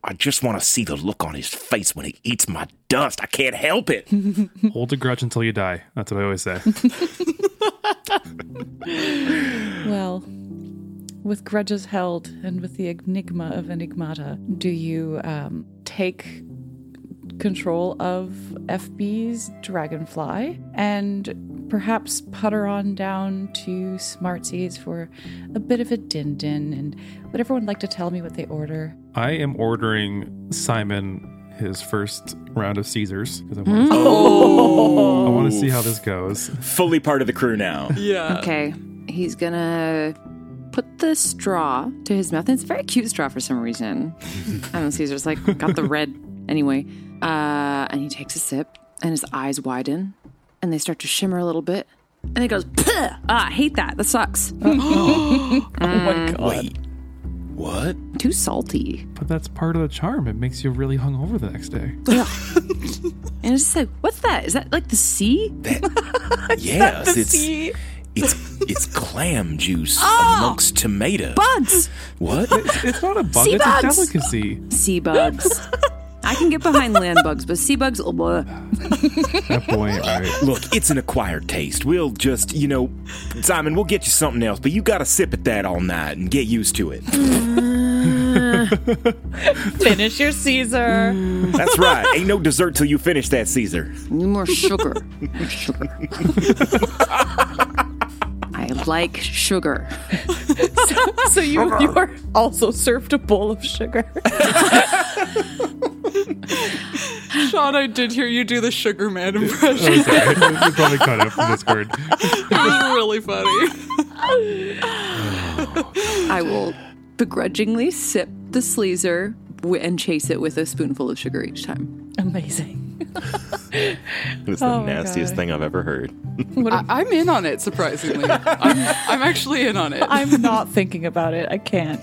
I just wanna see the look on his face when he eats my dust. I can't help it. Hold a grudge until you die. That's what I always say. Well, with grudges held and with the enigma of Enigmata, do you um, take control of FB's Dragonfly and perhaps putter on down to Smartsies for a bit of a din din? And would everyone like to tell me what they order? I am ordering Simon his first round of Caesars because I want to mm. Oh. I want to see how this goes. Fully part of the crew now. Yeah. Okay. He's gonna put the straw to his mouth. And it's a very cute straw for some reason. I don't know, Caesar's like got the red anyway. Uh, and he takes a sip and his eyes widen and they start to shimmer a little bit. And he goes, "Puh! ah, I hate that. That sucks. Oh my god. Wait, what? Too salty. But that's part of the charm. It makes you really hungover the next day. And it's just like, what's that? Is that like the sea? Yes, the it's sea? it's it's clam juice Oh! amongst tomato. Bugs! What? It's, it's not a bug, Sea it's bugs! a delicacy. Sea bugs. I can get behind land bugs, but sea bugs, oh, blah. That point, right? Look, it's an acquired taste. We'll just, you know, Simon, we'll get you something else, but you got to sip at that all night and get used to it. Finish your Caesar. That's right. Ain't no dessert till you finish that Caesar. Need more sugar. sugar. I like sugar. so you, you are also served a bowl of sugar. Sean, I did hear you do the Sugar Man impression. Oh, sorry. It's probably cut out from Discord. it was really funny. I will begrudgingly sip the sleazer, w- and chase it with a spoonful of sugar each time. Amazing. It's the Oh nastiest God. thing I've ever heard. I, I'm in on it, surprisingly. I'm, I'm actually in on it. I'm not thinking about it. I can't.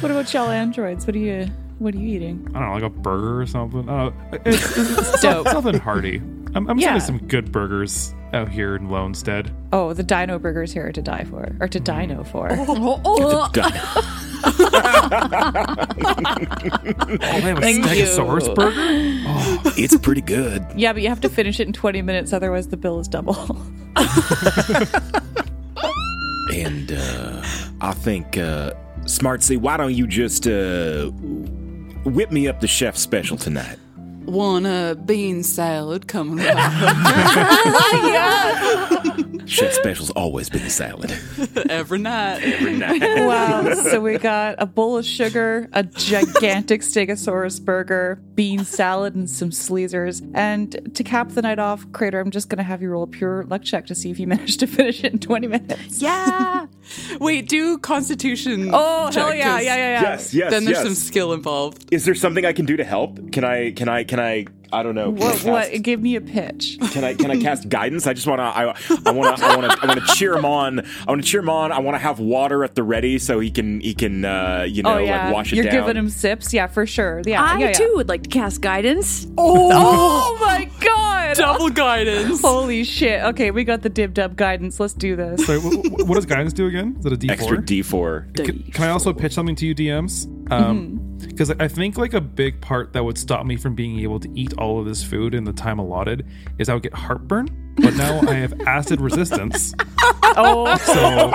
What about y'all androids? What are you what are you eating? I don't know, like a burger or something. Uh, it's, it's, it's Dope. something hearty. I'm, I'm Yeah. seeing some good burgers out here in Lonestead. Oh, the dino burgers here are to die for. Or to dino for. Oh, they have a Thank Stegosaurus you. burger? Oh, it's pretty good. Yeah, but you have to finish it in 20 minutes, otherwise the bill is double. And uh, I think, uh, Smartsy, why don't you just uh, whip me up the chef special tonight? Want a bean salad coming up. Chef special's always been the salad. Every night. Every night. wow. So we got a bowl of sugar, a gigantic Stegosaurus burger, bean salad, and some sleezers. And to cap the night off, Crater, I'm just going to have you roll a pure luck check to see if you manage to finish it in 20 minutes. Yeah. Wait, do Constitution. Oh, hell check, yeah, 'cause yeah, yeah, yeah. Yes, yes, Then there's yes. some skill involved. Is there something I can do to help? Can I, can I, can I, I don't know. What, cast- what? Give me a pitch. Can I can I cast guidance? I just want to I I want to I want to I want to cheer him on. I want to cheer him on. I want to have water at the ready so he can he can uh, you know oh, yeah. like wash it You're down. giving him sips? Yeah, for sure. Yeah, I yeah, yeah. too would like to cast guidance. Oh, my god! Double guidance. Holy shit. Okay, we got the dib dub guidance. Let's do this. Sorry, wh- wh- what does guidance do again? Is it a D4? Extra D four. Can, can I also pitch something to you, DMs? Because I think like a big part that would stop me from being able to eat all of this food in the time allotted is I would get heartburn. But now I have acid resistance, Oh. so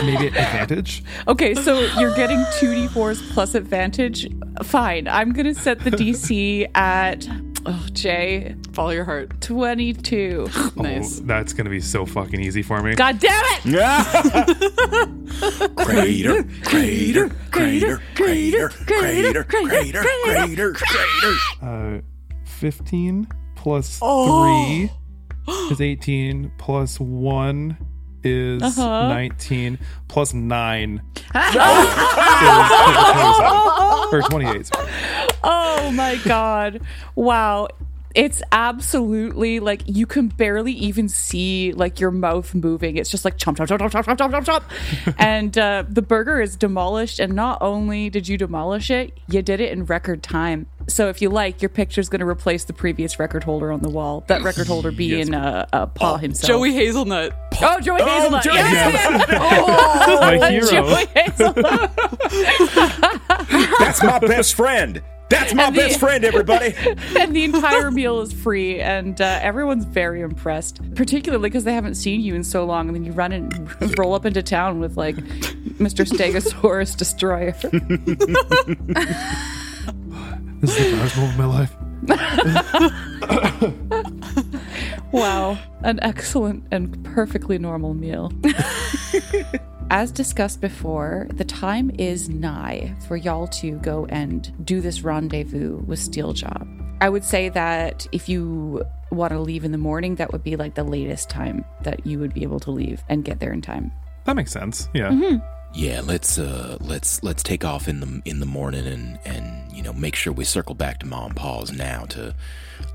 maybe advantage. Okay, so you're getting 2d4s plus advantage. Fine. I'm going to set the DC at, oh, Jay, Follow your heart. 22. Nice. Oh, that's gonna be so fucking easy for me. God damn it! Yeah! Crater, crater, crater, crater, crater, crater, crater, crater. Uh, 15 plus Oh. 3 is 18, plus 1 is Uh-huh. 19, plus 9 is or 28. Sorry. Oh my god. Wow. It's absolutely like you can barely even see like your mouth moving. It's just like chomp chomp chomp chomp chomp chomp chomp chomp. and uh, the burger is demolished. And not only did you demolish it, you did it in record time. So if you like, your picture's going to replace the previous record holder on the wall. That record holder being uh, uh, Paul himself. Joey Hazelnut. Oh, Joey Hazelnut. Joey yes. Hazelnut. My hero. Joey Hazelnut. That's my best friend. That's my the- best friend, everybody. and the entire meal is free, and uh, everyone's very impressed, particularly because they haven't seen you in so long. And then you run and roll up into town with like Mr. Stegosaurus Destroyer. This is the proudest moment of my life. Wow, an excellent and perfectly normal meal. As discussed before, the time is nigh for y'all to go and do this rendezvous with Steeljaw. I would say that if you want to leave in the morning, that would be like the latest time that you would be able to leave and get there in time. That makes sense. Yeah. Mm-hmm. Yeah, let's uh let's let's take off in the in the morning and and you know make sure we circle back to mom and pa's now to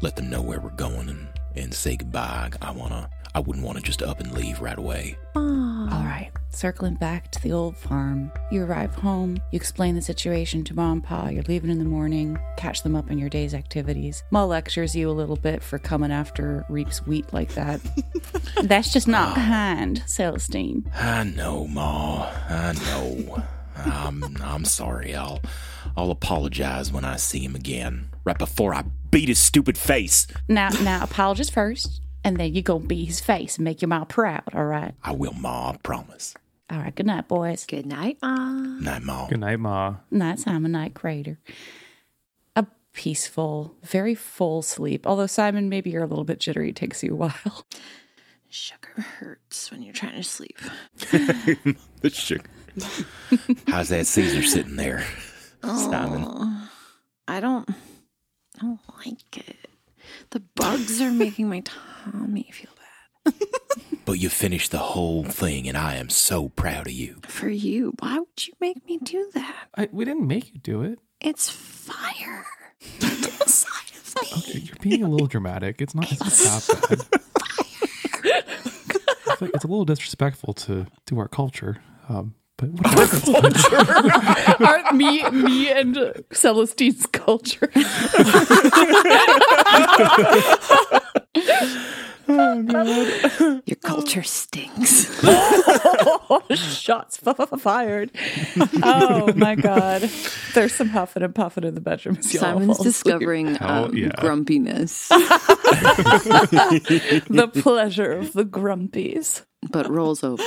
let them know where we're going and and say goodbye. I wanna I wouldn't want to just up and leave right away. All right, circling back to the old farm. You arrive home, you explain the situation to mom and pa. You're leaving in the morning, catch them up on your day's activities. Ma lectures you a little bit for coming after Reap's wheat like that. That's just not ah. kind, Celestine. I know, Ma. I know. I'm I'm sorry. I'll I'll apologize when I see him again. Right before I beat his stupid face. Now, now, apologize first, and then you go beat his face and make your ma proud, all right? I will, Ma. I promise. All right, good night, boys. Good night, Ma. Night, Ma. Good night, Ma. Night Simon, night Crater. A peaceful, very full sleep. Although, Simon, maybe you're a little bit jittery. It takes you a while. Sugar hurts when you're trying to sleep. the sugar. How's that Caesar sitting there, Simon? Oh, I don't, I don't like it. The bugs are making my tummy feel bad. but you finished the whole thing, and I am so proud of you. For you. Why would you make me do that? I, we didn't make you do it. It's fire. inside of me. Okay, you're being a little dramatic. It's not, it's not that bad. It's, like, it's a little disrespectful to to our culture. Um, but whatever. Aren't me, me and Celestine's culture? oh god. Your culture stinks. Shots f- f- fired. Oh my god. There's some huffing and puffing in the bedroom. as y'all Simon's fall asleep. discovering Oh, um, yeah. grumpiness, the pleasure of the grumpies. but rolls over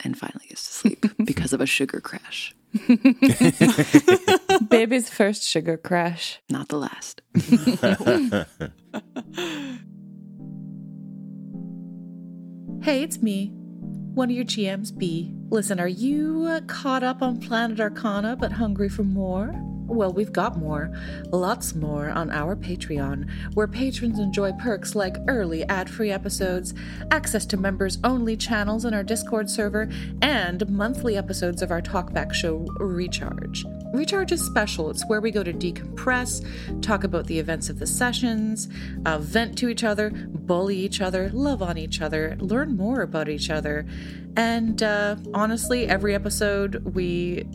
and finally gets to sleep because of a sugar crash. Baby's first sugar crash. Not the last. Hey, it's me, one of your GMs, B. Listen, are you caught up on Planet Arcana but hungry for more? Well, we've got more, lots more on our Patreon, where patrons enjoy perks like early ad free episodes, access to members only channels in our Discord server, and monthly episodes of our talkback show, Recharge. Recharge is special. It's where we go to decompress, talk about the events of the sessions, uh, vent to each other, bully each other, love on each other, learn more about each other. And uh, honestly, every episode we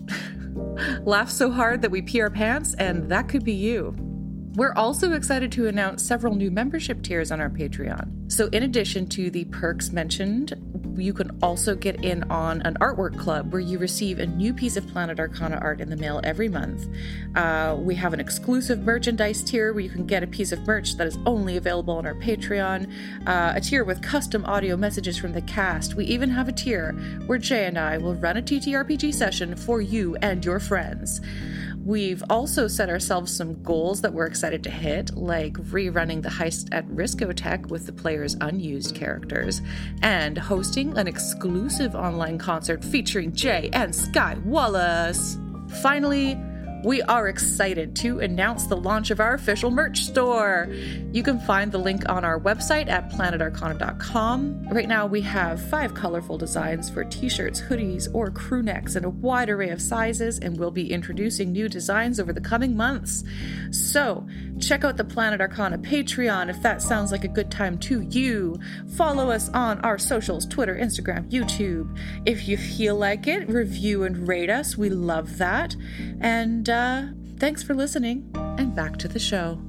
laugh so hard that we pee our pants, and that could be you. We're also excited to announce several new membership tiers on our Patreon. So, in addition to the perks mentioned, you can also get in on an artwork club where you receive a new piece of Planet Arcana art in the mail every month. Uh, we have an exclusive merchandise tier where you can get a piece of merch that is only available on our Patreon, uh, a tier with custom audio messages from the cast. We even have a tier where Jay and I will run a TTRPG session for you and your friends. We've also set ourselves some goals that we're excited to hit, like rerunning the heist at Riscotech with the player's unused characters, and hosting an exclusive online concert featuring Jay and Sky Wallace. Finally, we are excited to announce the launch of our official merch store. You can find the link on our website at planetarcana.com. Right now, we have five colorful designs for t shirts, hoodies, or crew necks in a wide array of sizes, and we'll be introducing new designs over the coming months. So, check out the Planet Arcana Patreon if that sounds like a good time to you. Follow us on our socials Twitter, Instagram, YouTube. If you feel like it, review and rate us. We love that. And uh, thanks for listening, and back to the show.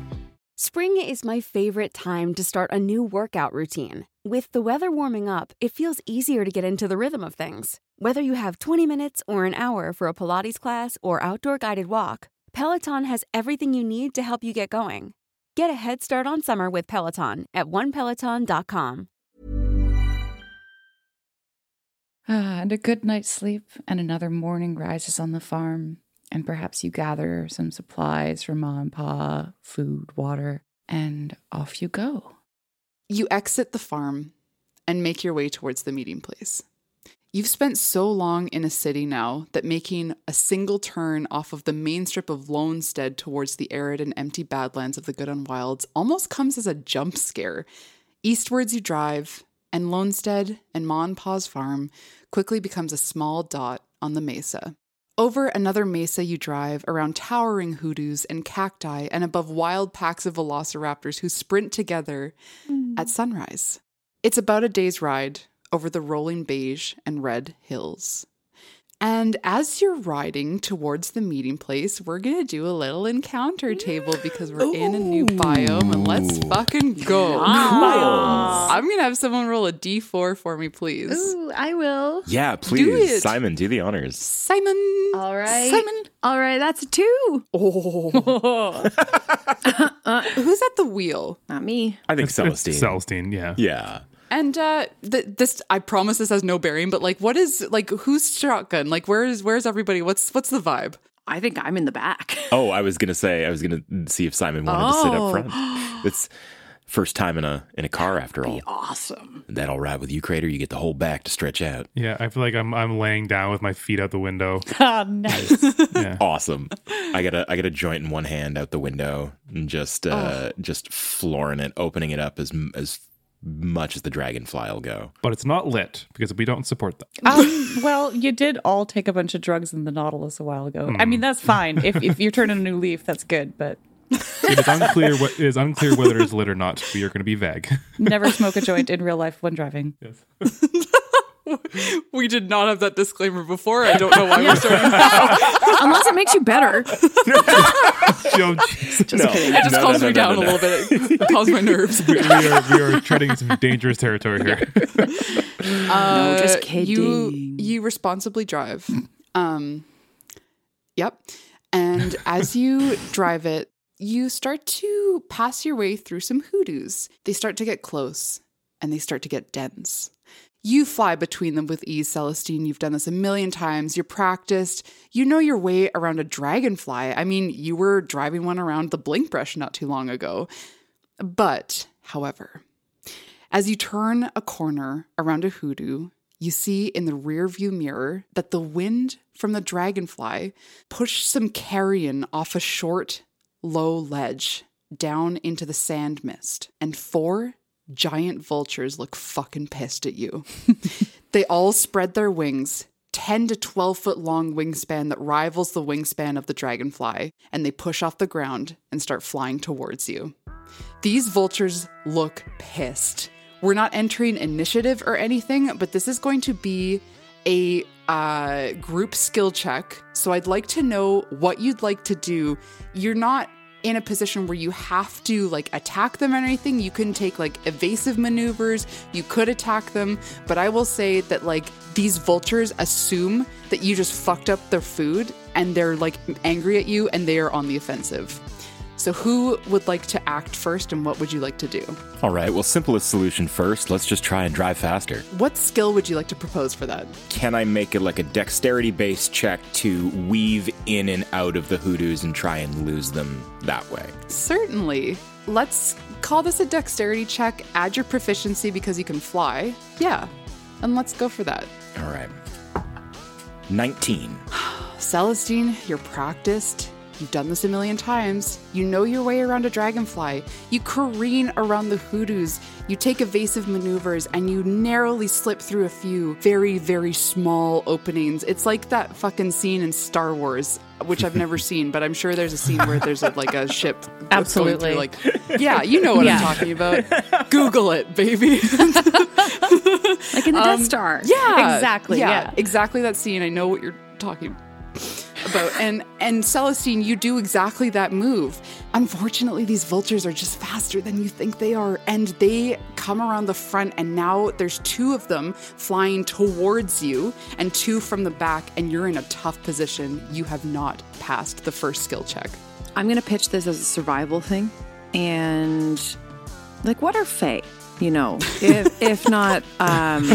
Spring is my favorite time to start a new workout routine. With the weather warming up, it feels easier to get into the rhythm of things. Whether you have 20 minutes or an hour for a Pilates class or outdoor guided walk, Peloton has everything you need to help you get going. Get a head start on summer with Peloton at onepeloton.com. Ah, and a good night's sleep, and another morning rises on the farm. And perhaps you gather some supplies for Ma and Pa, food, water, and off you go. You exit the farm and make your way towards the meeting place. You've spent so long in a city now that making a single turn off of the main strip of Lonestead towards the arid and empty badlands of the Good and Wilds almost comes as a jump scare. Eastwards you drive, and Lonestead and Ma and Pa's farm quickly becomes a small dot on the mesa. Over another mesa you drive around towering hoodoos and cacti and above wild packs of velociraptors who sprint together hmm. at sunrise. It's about a day's ride over the rolling beige and red hills. And as you're riding towards the meeting place, we're gonna do a little encounter table because we're in a new biome and let's fucking go. I'm gonna have someone roll a d4 for me, please. Ooh, I will. Yeah, Do please, it. Simon, do the honors. Simon. All right. Simon. All right, that's a two. Oh. Uh, who's at the wheel? Not me. I think It's Celestine. Celestine, yeah. Yeah. And uh th- this I promise this has no bearing, but like what is like who's shotgun? Like where's where's everybody? What's what's the vibe? I think I'm in the back. Oh, I was gonna say I was gonna see if Simon wanted to sit Oh. up front. It's first time in a in a car after all. Awesome. That all right with you, Crater? You get the whole back to stretch out. Yeah, I feel like I'm I'm laying down with my feet out the window. Ah, nice. Yeah. Awesome. I got a I got a joint in one hand out the window and just uh just flooring it, opening it up as as much as the dragonfly will go. But it's not lit because we don't support that. Um, well, you did all take a bunch of drugs in the Nautilus a while ago. I mean, that's fine. If, if you're turning a new leaf, that's good, but It is unclear what it is unclear whether it's lit or not. We are going to be vague. never smoke a joint in real life when driving. We did not have that disclaimer before. I don't know why we're starting now. Unless it makes you better. Yo, Jesus. Just kidding. It just No, calms no, me no, down no, a little bit. It calms my nerves. we, we are we are treading some dangerous territory here. Uh, just You kidding. you responsibly drive. Um, yep. And as you drive it, you start to pass your way through some hoodoos. They start to get close and they start to get dense. You fly between them with ease, Celestine. You've done this a million times. You're practiced. You know your way around a dragonfly. I mean, you were driving one around the blink brush not too long ago. But, however, as you turn a corner around a hoodoo, you see in the rear view mirror that the wind from the dragonfly pushed some carrion off a short, low ledge down into the sand mist, and four giant vultures look fucking pissed at you. they all spread their wings, 10 to 12 foot long wingspan that rivals the wingspan of the dragonfly, and they push off the ground and start flying towards you. These vultures look pissed. We're not entering initiative or anything, but this is going to be a uh, group skill check. So I'd like to know what you'd like to do. You're not in a position where you have to like attack them or anything. You can take like evasive maneuvers. You could attack them, but I will say that like these vultures assume that you just fucked up their food and they're like angry at you and they are on the offensive. So who would like to act first and what would you like to do? All right, well, simplest solution first. Let's just try and drive faster. What skill would you like to propose for that? Can I make it like a dexterity based check to weave in and out of the hoodoos and try and lose them that way? Certainly. Let's call this a dexterity check. Add your proficiency because you can fly. Yeah. And let's go for that. All right. 19. Celestine, you're practiced. You've done this a million times. You know your way around a dragonfly. You careen around the hoodoos. You take evasive maneuvers and you narrowly slip through a few very, very small openings. It's like that fucking scene in Star Wars, which I've never seen, but I'm sure there's a scene where there's a, like a ship. that's going Absolutely. like, yeah, you know what Yeah. I'm talking about. Google it, baby. Like in the Um, Death Star. Yeah, Exactly, yeah. exactly that scene. I know what you're talking about. And and Celestine, you do exactly that move. Unfortunately, these vultures are just faster than you think they are, and they come around the front. And now there's two of them flying towards you, and two from the back, and you're in a tough position. You have not passed the first skill check. I'm going to pitch this as a survival thing. And like, what are Fae? You know, if, if not um,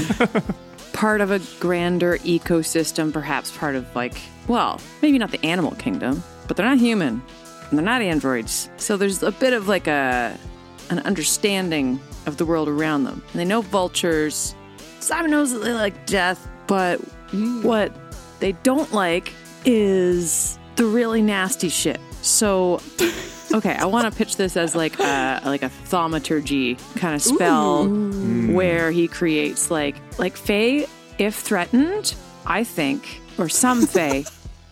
part of a grander ecosystem, perhaps part of like, well, maybe not the animal kingdom, but they're not human and they're not androids. So there's a bit of like a an understanding of the world around them. And they know vultures. Simon knows that they like death, but what they don't like is the really nasty shit. So, okay, I want to pitch this as like a like a thaumaturgy kind of spell Ooh. Hmm. where he creates like like Fae, if threatened, I think, or some Fae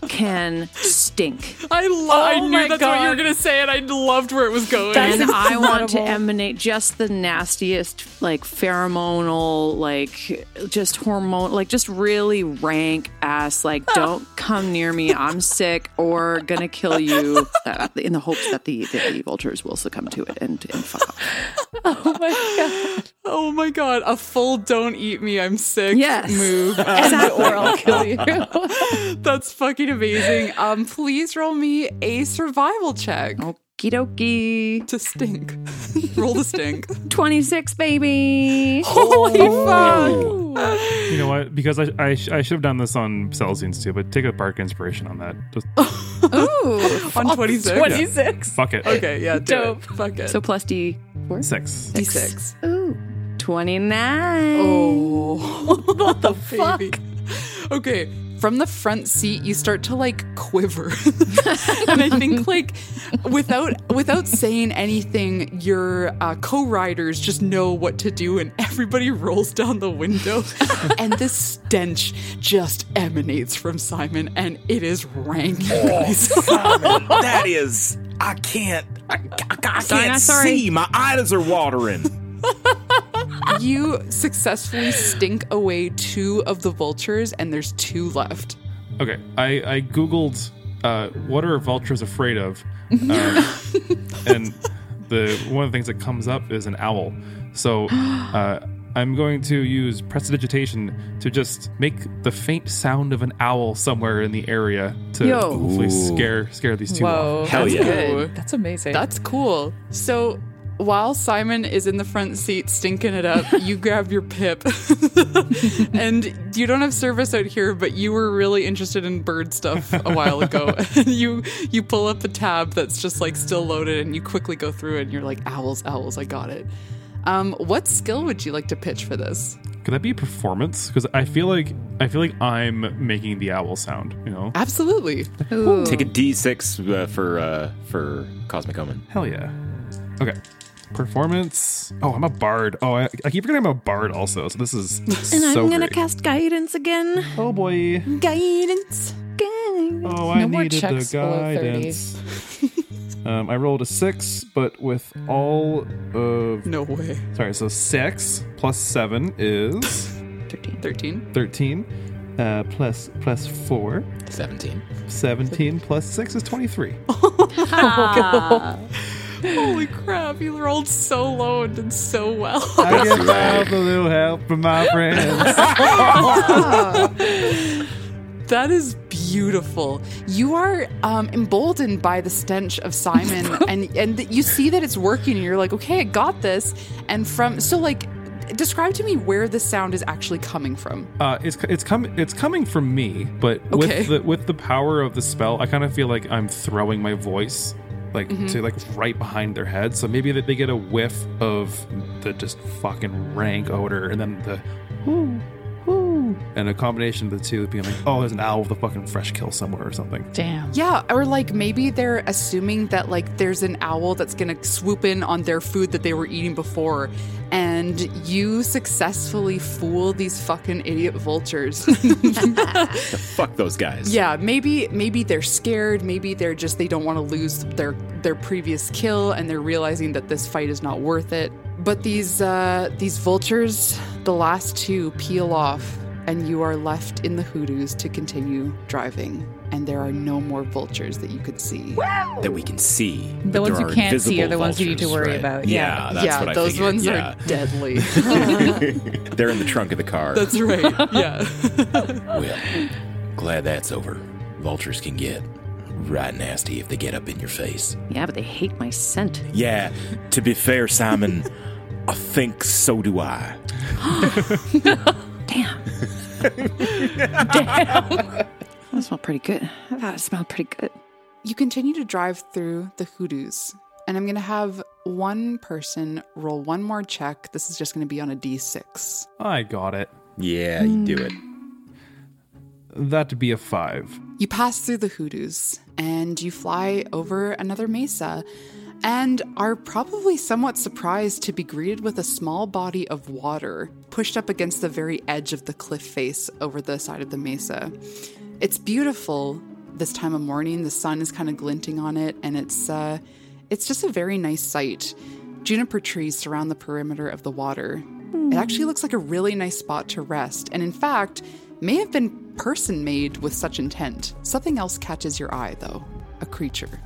can stink. I lo- I knew that's what you were gonna say, and I loved where it was going. and I want to emanate just the nastiest, like pheromonal, like just hormone, like just really rank ass. Like, don't come near me. I'm sick or gonna kill you. Uh, in the hopes that the, that the vultures will succumb to it and, and fuck off. Oh my god. Oh my god. A full don't eat me, I'm sick Yes. move. Exactly. or I'll kill you. That's fucking amazing. Um please roll me a survival check. Okie dokie. To stink. roll the stink. 26, baby. Holy fuck. You know what? Because I, I, sh- I should have done this on Celestine's too, but take a bardic inspiration on that. Just Ooh. On 26. 26. fuck it. Okay, yeah, do Dope. it. Fuck it. So plus D four? Six. D6. Ooh. 29. Oh, what the fuck? Okay, from the front seat, you start to like quiver, and I think like without without saying anything, your uh, co-riders just know what to do, and everybody rolls down the window, and this stench just emanates from Simon, and it is rank. guys. that is. I can't. I, I, I can't not sorry. see. My eyes are watering. You successfully stink away two of the vultures, and there's two left. Okay, I, I googled uh, what are vultures afraid of, um, and the one of the things that comes up is an owl. So uh, I'm going to use prestidigitation to just make the faint sound of an owl somewhere in the area to Yo. hopefully Ooh. scare scare these two Whoa. off. Hell that's yeah. good. That's amazing. That's cool. So while Simon is in the front seat stinking it up, you grab your pip. and you don't have service out here, but you were really interested in bird stuff a while ago. and you you pull up a tab that's just like still loaded and you quickly go through it and you're like, owls, owls, I got it. Um, what skill would you like to pitch for this? Could that be performance? Because I feel like I feel like I'm making the owl sound. You know? Absolutely. Take a D6 uh, for uh, for Cosmic Omen. Hell yeah. Okay. Performance. Oh, I'm a bard. Oh, I, I keep forgetting I'm a bard also. So this is And so I'm gonna great. cast guidance again. Oh boy. Guidance. Oh, I No more needed checks the guidance. um, I rolled a six, but with all of No way. sorry, so six plus seven is 13. 13. thirteen. Uh, plus plus four. 17. 17 plus six is twenty-three. Holy crap, you rolled so low and did so well. I get out a little help from my friends. That is beautiful. You are um, emboldened by the stench of Simon, and and you see that it's working. And you're like, okay, I got this. And from so like, describe to me where the sound is actually coming from. Uh, it's it's coming it's coming from me, but Okay. with the with the power of the spell, I kind of feel like I'm throwing my voice like Mhm. to like right behind their head. So maybe that they get a whiff of the just fucking rank odor, and then the whoo whoo and a combination of the two being like, oh, there's an owl with a fucking fresh kill somewhere or something. Damn. Yeah, or like maybe they're assuming that like there's an owl that's gonna swoop in on their food that they were eating before, and you successfully fool these fucking idiot vultures. Fuck those guys. yeah, maybe maybe they're scared, maybe they're just they don't want to lose their their previous kill, and they're realizing that this fight is not worth it. But these uh, these vultures, the last two peel off, and you are left in the hoodoos to continue driving. And there are no more vultures that you could see. That we can see. The ones you are can't see are the ones you need to worry right? about. Yeah, Yeah. that's yeah, what I those figured. ones yeah. are deadly. They're in the trunk of the car. That's right. Yeah. Well, glad that's over. Vultures can get right nasty if they get up in your face. Yeah, but they hate my scent. Yeah, to be fair, Simon, I think so do I. That smelled pretty good. I thought it smelled pretty good. You continue to drive through the hoodoos, and I'm going to have one person roll one more check. This is just going to be on a d6. I got it. Yeah, you do it. That'd be a five. You pass through the hoodoos and you fly over another mesa and are probably somewhat surprised to be greeted with a small body of water pushed up against the very edge of the cliff face over the side of the mesa. It's beautiful this time of morning. The sun is kind of glinting on it and it's uh it's just a very nice sight. Juniper trees surround the perimeter of the water. It actually looks like a really nice spot to rest, and in fact, may have been person made with such intent. Something else catches your eye, though a creature.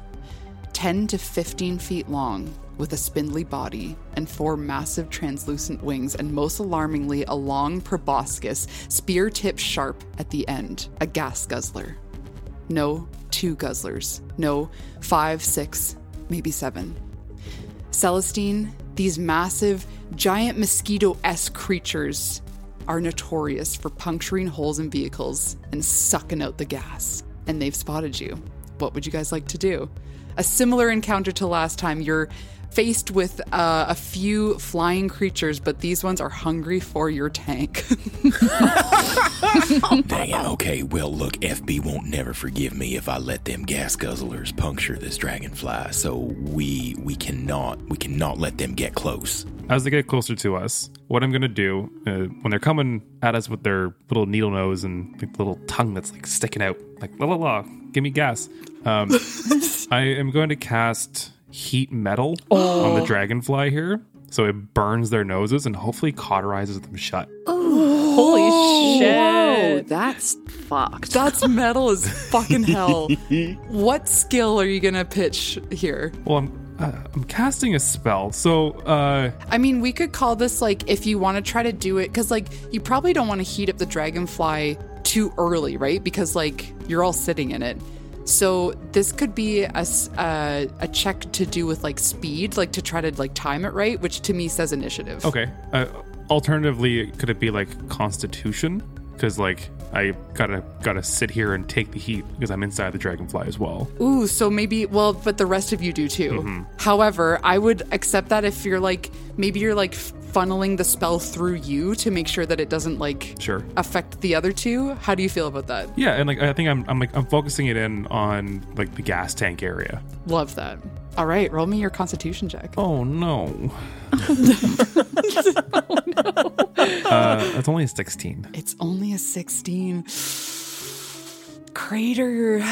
10 to 15 feet long, with a spindly body and four massive translucent wings, and most alarmingly, a long proboscis, spear tip sharp at the end, a gas guzzler. No, two guzzlers. No, five, six, maybe seven. Celestine, these massive, giant mosquito esque creatures are notorious for puncturing holes in vehicles and sucking out the gas. And they've spotted you. What would you guys like to do? A similar encounter to last time. You're faced with uh, a few flying creatures, but these ones are hungry for your tank. Dang it. Okay, well, look, FB won't never forgive me if I let them gas guzzlers puncture this dragonfly. So we we cannot we cannot let them get close. As they get closer to us, what I'm gonna do uh, when they're coming at us with their little needle nose and like, little tongue that's like sticking out, like la la la, give me gas. Um, I am going to cast heat metal on the dragonfly here, so it burns their noses and hopefully cauterizes them shut. Holy shit. Whoa, that's fucked. That's metal as fucking hell. what skill are you gonna pitch here? Well, I'm uh, I'm casting a spell, so uh, I mean, we could call this like if you want to try to do it, because like you probably don't want to heat up the dragonfly too early, right? Because like you're all sitting in it. So this could be a, uh, a check to do with like speed, like to try to like time it right, which to me says initiative. okay. Uh, alternatively, could it be like Constitution? Because like I gotta gotta sit here and take the heat because I'm inside the dragonfly as well. Ooh, so maybe well, but the rest of you do too. Mhm. However, I would accept that if you're like maybe you're like funneling the spell through you to make sure that it doesn't like Sure. affect the other two. How do you feel about that? Yeah, and like I think I'm I'm like I'm focusing it in on like the gas tank area. Love that. All right, roll me your constitution check. Oh no. Uh, that's only a 16. It's only a 16. Crater,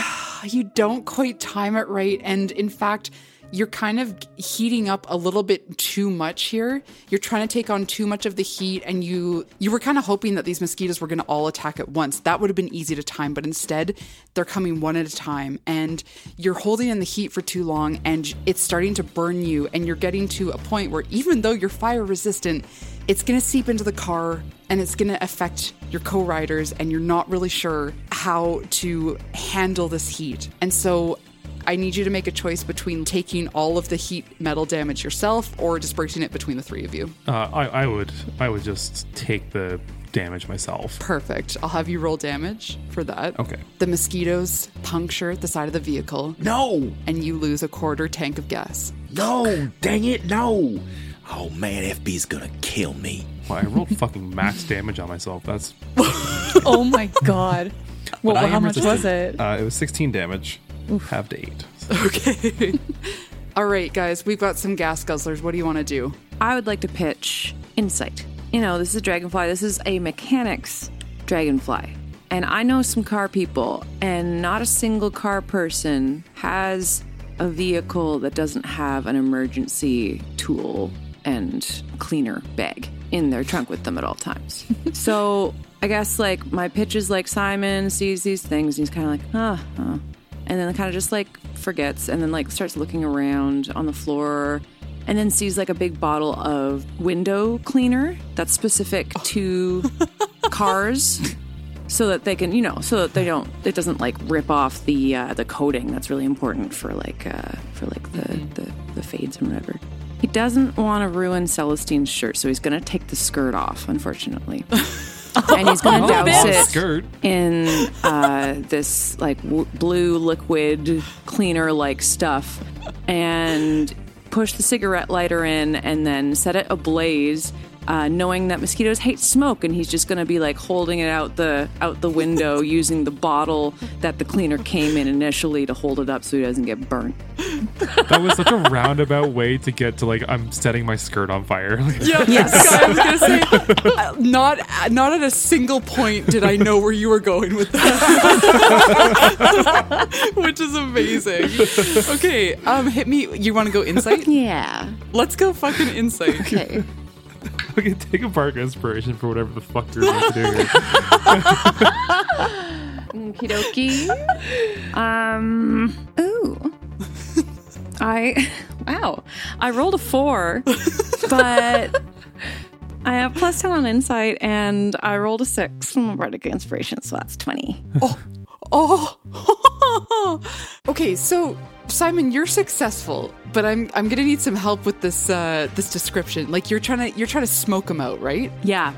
you don't quite time it right. And in fact, you're kind of heating up a little bit too much here. You're trying to take on too much of the heat and you you were kind of hoping that these mosquitoes were going to all attack at once. That would have been easy to time, but instead they're coming one at a time and you're holding in the heat for too long and it's starting to burn you and you're getting to a point where even though you're fire resistant, it's going to seep into the car and it's going to affect your co-riders and you're not really sure how to handle this heat. And so I need you to make a choice between taking all of the heat metal damage yourself or dispersing it between the three of you. Uh, I I would I would just take the damage myself. Perfect. I'll have you roll damage for that. Okay. The mosquitoes puncture the side of the vehicle. No! And you lose a quarter tank of gas. No, dang it, no. Oh man, FB's gonna kill me. Well, I rolled fucking max damage on myself. That's oh my god. Well, But how am much was it? Uh, it was 16 damage. Half to eight. Okay. All right, guys, we've got some gas guzzlers. What do you want to do? I would like to pitch insight. You know, this is a dragonfly. This is a mechanics dragonfly. And I know some car people, and not a single car person has a vehicle that doesn't have an emergency tool and cleaner bag in their trunk with them at all times. so I guess like my pitch is like Simon sees these things and he's kind of like, huh, huh. And then kind of just like forgets and then like starts looking around on the floor and then sees like a big bottle of window cleaner that's specific to cars so that they can you know so that they don't it doesn't like rip off the uh, the coating that's really important for like uh for like the the, the fades and whatever. He doesn't want to ruin celestine's shirt so he's gonna take the skirt off unfortunately and he's gonna Oh, douse it skirt. in uh, this like w- blue liquid cleaner like stuff and push the cigarette lighter in and then set it ablaze uh, knowing that mosquitoes hate smoke and he's just going to be like holding it out the out the window using the bottle that the cleaner came in initially to hold it up so he doesn't get burnt That was such a roundabout way to get to like I'm setting my skirt on fire. Yeah, I was gonna say, uh, not not at a single point did I know where you were going with that, which is amazing. Okay, um, hit me. You want to go insight? Yeah. Let's go fucking insight. Okay. okay, take a bardic inspiration for whatever the fuck you're about to do here. Okie dokie. Um. Ooh. I. Wow. I rolled a four, but I have plus 10 on insight, and I rolled a six from a bardic inspiration, so that's 20. Oh, Oh. okay, so Simon, you're successful, but I'm I'm gonna need some help with this uh this description. Like you're trying to you're trying to smoke them out, right? Yeah.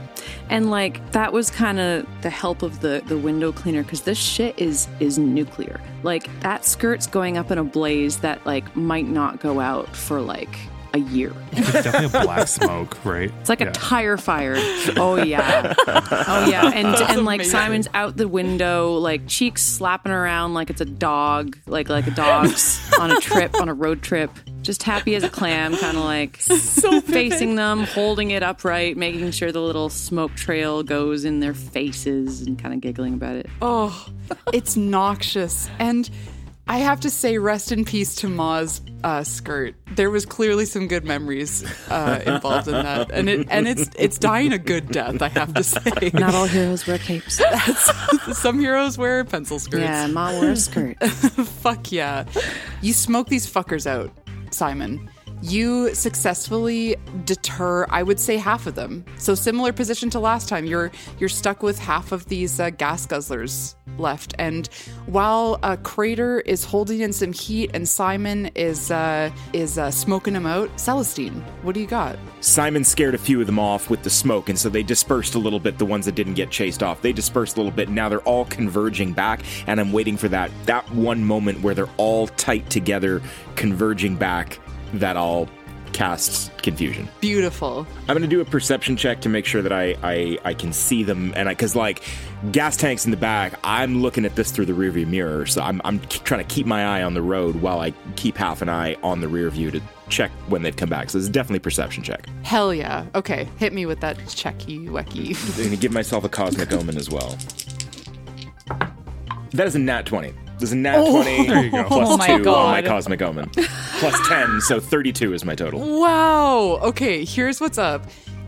And like that was kind of the help of the the window cleaner cuz this shit is is nuclear. Like that skirt's going up in a blaze that like might not go out for like a year. It's definitely a black smoke, right? It's like Yeah. a tire fire. Oh yeah. Oh yeah. And That's and like amazing. Simon's out the window, like cheeks slapping around like it's a dog, like like a dog's on a trip, on a road trip. Just happy as a clam, kind of like facing them, holding it upright, making sure the little smoke trail goes in their faces and kind of giggling about it. Oh, it's noxious. And I have to say, rest in peace to Ma's uh, skirt. There was clearly some good memories uh, involved in that, and it and it's it's dying a good death. I have to say. Not all heroes wear capes. Some heroes wear pencil skirts. Yeah, Ma wore a skirt. Fuck yeah. You smoke these fuckers out, Simon. You successfully deter, I would say, half of them. So similar position to last time. You're you're stuck with half of these uh, gas guzzlers left, and while uh, Crater is holding in some heat and Simon is uh, is uh, smoking them out, Celestine, what do you got? Simon scared a few of them off with the smoke, and so they dispersed a little bit. The ones that didn't get chased off, they dispersed a little bit. Now they're all converging back, and I'm waiting for that that one moment where they're all tight together, converging back. That I'll cast confusion. Beautiful. I'm gonna do a perception check to make sure that I I, I can see them, and I because like gas tanks in the back, I'm looking at this through the rearview mirror, so I'm I'm trying to keep my eye on the road while I keep half an eye on the rear view to check when they'd come back. So it's definitely a perception check. Hell yeah. Okay, hit me with that checky wecky. I'm gonna give myself a cosmic omen as well. That is a nat 20. There's a nat Oh. 20 There you go. plus Oh my 2 on my cosmic omen. plus 10, so 32 is my total. Wow. Okay, here's what's up.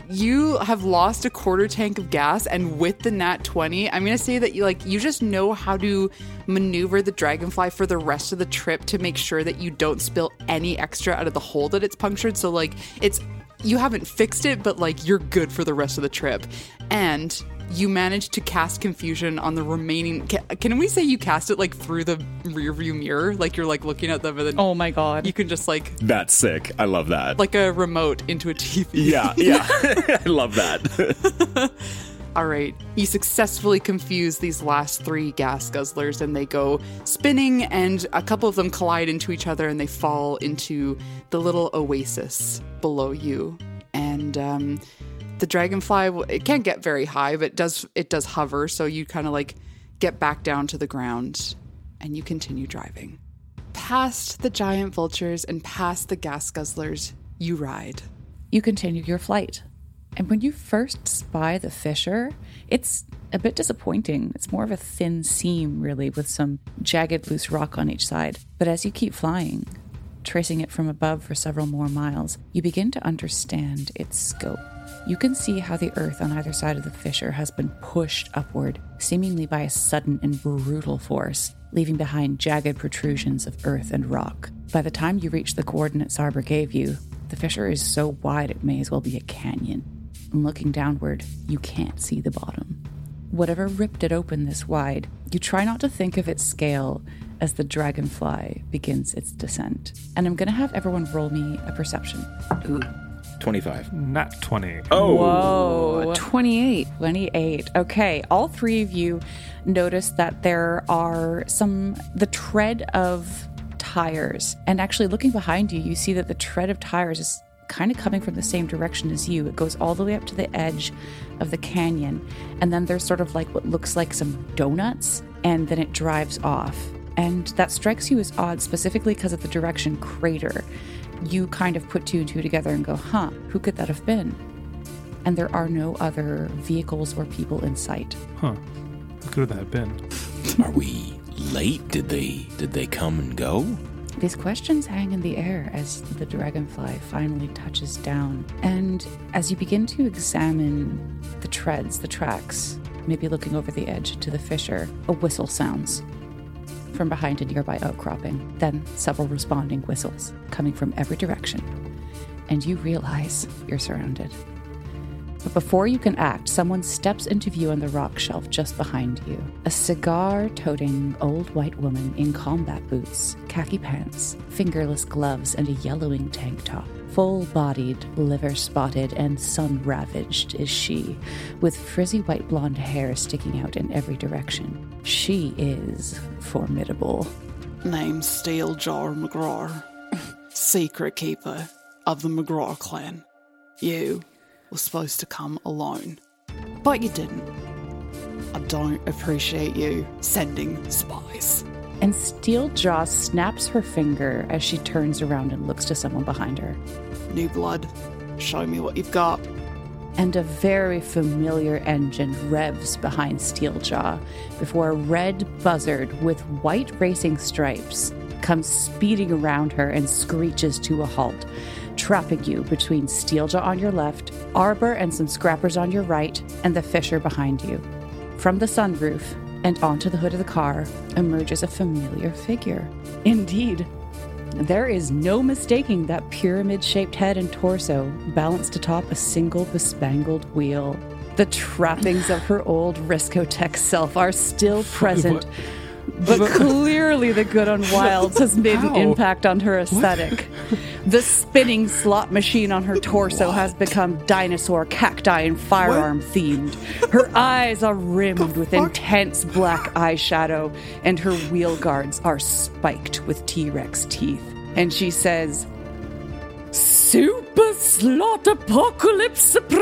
You have lost a quarter tank of gas, and with the nat 20, I'm gonna say that you like you just know how to maneuver the dragonfly for the rest of the trip to make sure that you don't spill any extra out of the hole that it's punctured. So like it's you haven't fixed it, but like you're good for the rest of the trip. And you managed to cast confusion on the remaining. Can, can we say you cast it like through the rear view mirror? Like you're like looking at them and then. Oh my god. You can just like That's sick. I love that. like a remote into a TV. yeah, yeah. I love that. All right. You successfully confuse these last three gas guzzlers and they go spinning, and a couple of them collide into each other and they fall into the little oasis below you. And um, The dragonfly it can't get very high, but it does it does hover, so you kind of like get back down to the ground and you continue driving. Past the giant vultures and past the gas guzzlers, you ride. You continue your flight. And when you first spy the fissure, it's a bit disappointing. It's more of a thin seam, really, with some jagged loose rock on each side. But as you keep flying, tracing it from above for several more miles, you begin to understand its scope. You can see how the earth on either side of the fissure has been pushed upward, seemingly by a sudden and brutal force, leaving behind jagged protrusions of earth and rock. By the time you reach the coordinates Arbor gave you, the fissure is so wide it may as well be a canyon. And looking downward, you can't see the bottom. Whatever ripped it open this wide, you try not to think of its scale as the dragonfly begins its descent. And I'm gonna have everyone roll me a perception. Ooh. 25. Not 20. Oh. Whoa. 28. 28. Okay. All three of you notice that there are some, the tread of tires. And actually, looking behind you, you see that the tread of tires is kind of coming from the same direction as you. It goes all the way up to the edge of the canyon. And then there's sort of like what looks like some donuts. And then it drives off. And that strikes you as odd, specifically because of the direction crater. You kind of put two and two together and go, huh, who could that have been? And there are no other vehicles or people in sight. Huh. Who could that have been? Are we late? Did they did they come and go? These questions hang in the air as the dragonfly finally touches down. And as you begin to examine the treads, the tracks, maybe looking over the edge to the fissure, a whistle sounds from behind a nearby outcropping. Then several responding whistles coming from every direction. And you realize you're surrounded. But before you can act, someone steps into view on the rock shelf just behind you. A cigar toting old white woman in combat boots, khaki pants, fingerless gloves, and a yellowing tank top. Full bodied, liver spotted, and sun ravaged is she, with frizzy white blonde hair sticking out in every direction. She is formidable. Name Steeljaw McGraw, secret keeper of the McGraw clan. You were supposed to come alone, but you didn't. I don't appreciate you sending spies. And Steeljaw snaps her finger as she turns around and looks to someone behind her. New blood, show me what you've got. And a very familiar engine revs behind Steeljaw before a red buzzard with white racing stripes comes speeding around her and screeches to a halt, trapping you between Steeljaw on your left, Arbor and some scrappers on your right, and the fissure behind you. From the sunroof and onto the hood of the car emerges a familiar figure. Indeed, there is no mistaking that pyramid shaped head and torso balanced atop a single bespangled wheel. The trappings of her old Riscotech self are still present, but clearly the good on Wilds has made an impact on her aesthetic. The spinning slot machine on her torso has become dinosaur, cacti, and firearm themed. Her eyes are rimmed with intense black eyeshadow, and her wheel guards are spiked with T Rex teeth. And she says, Super Slot Apocalypse Surprise!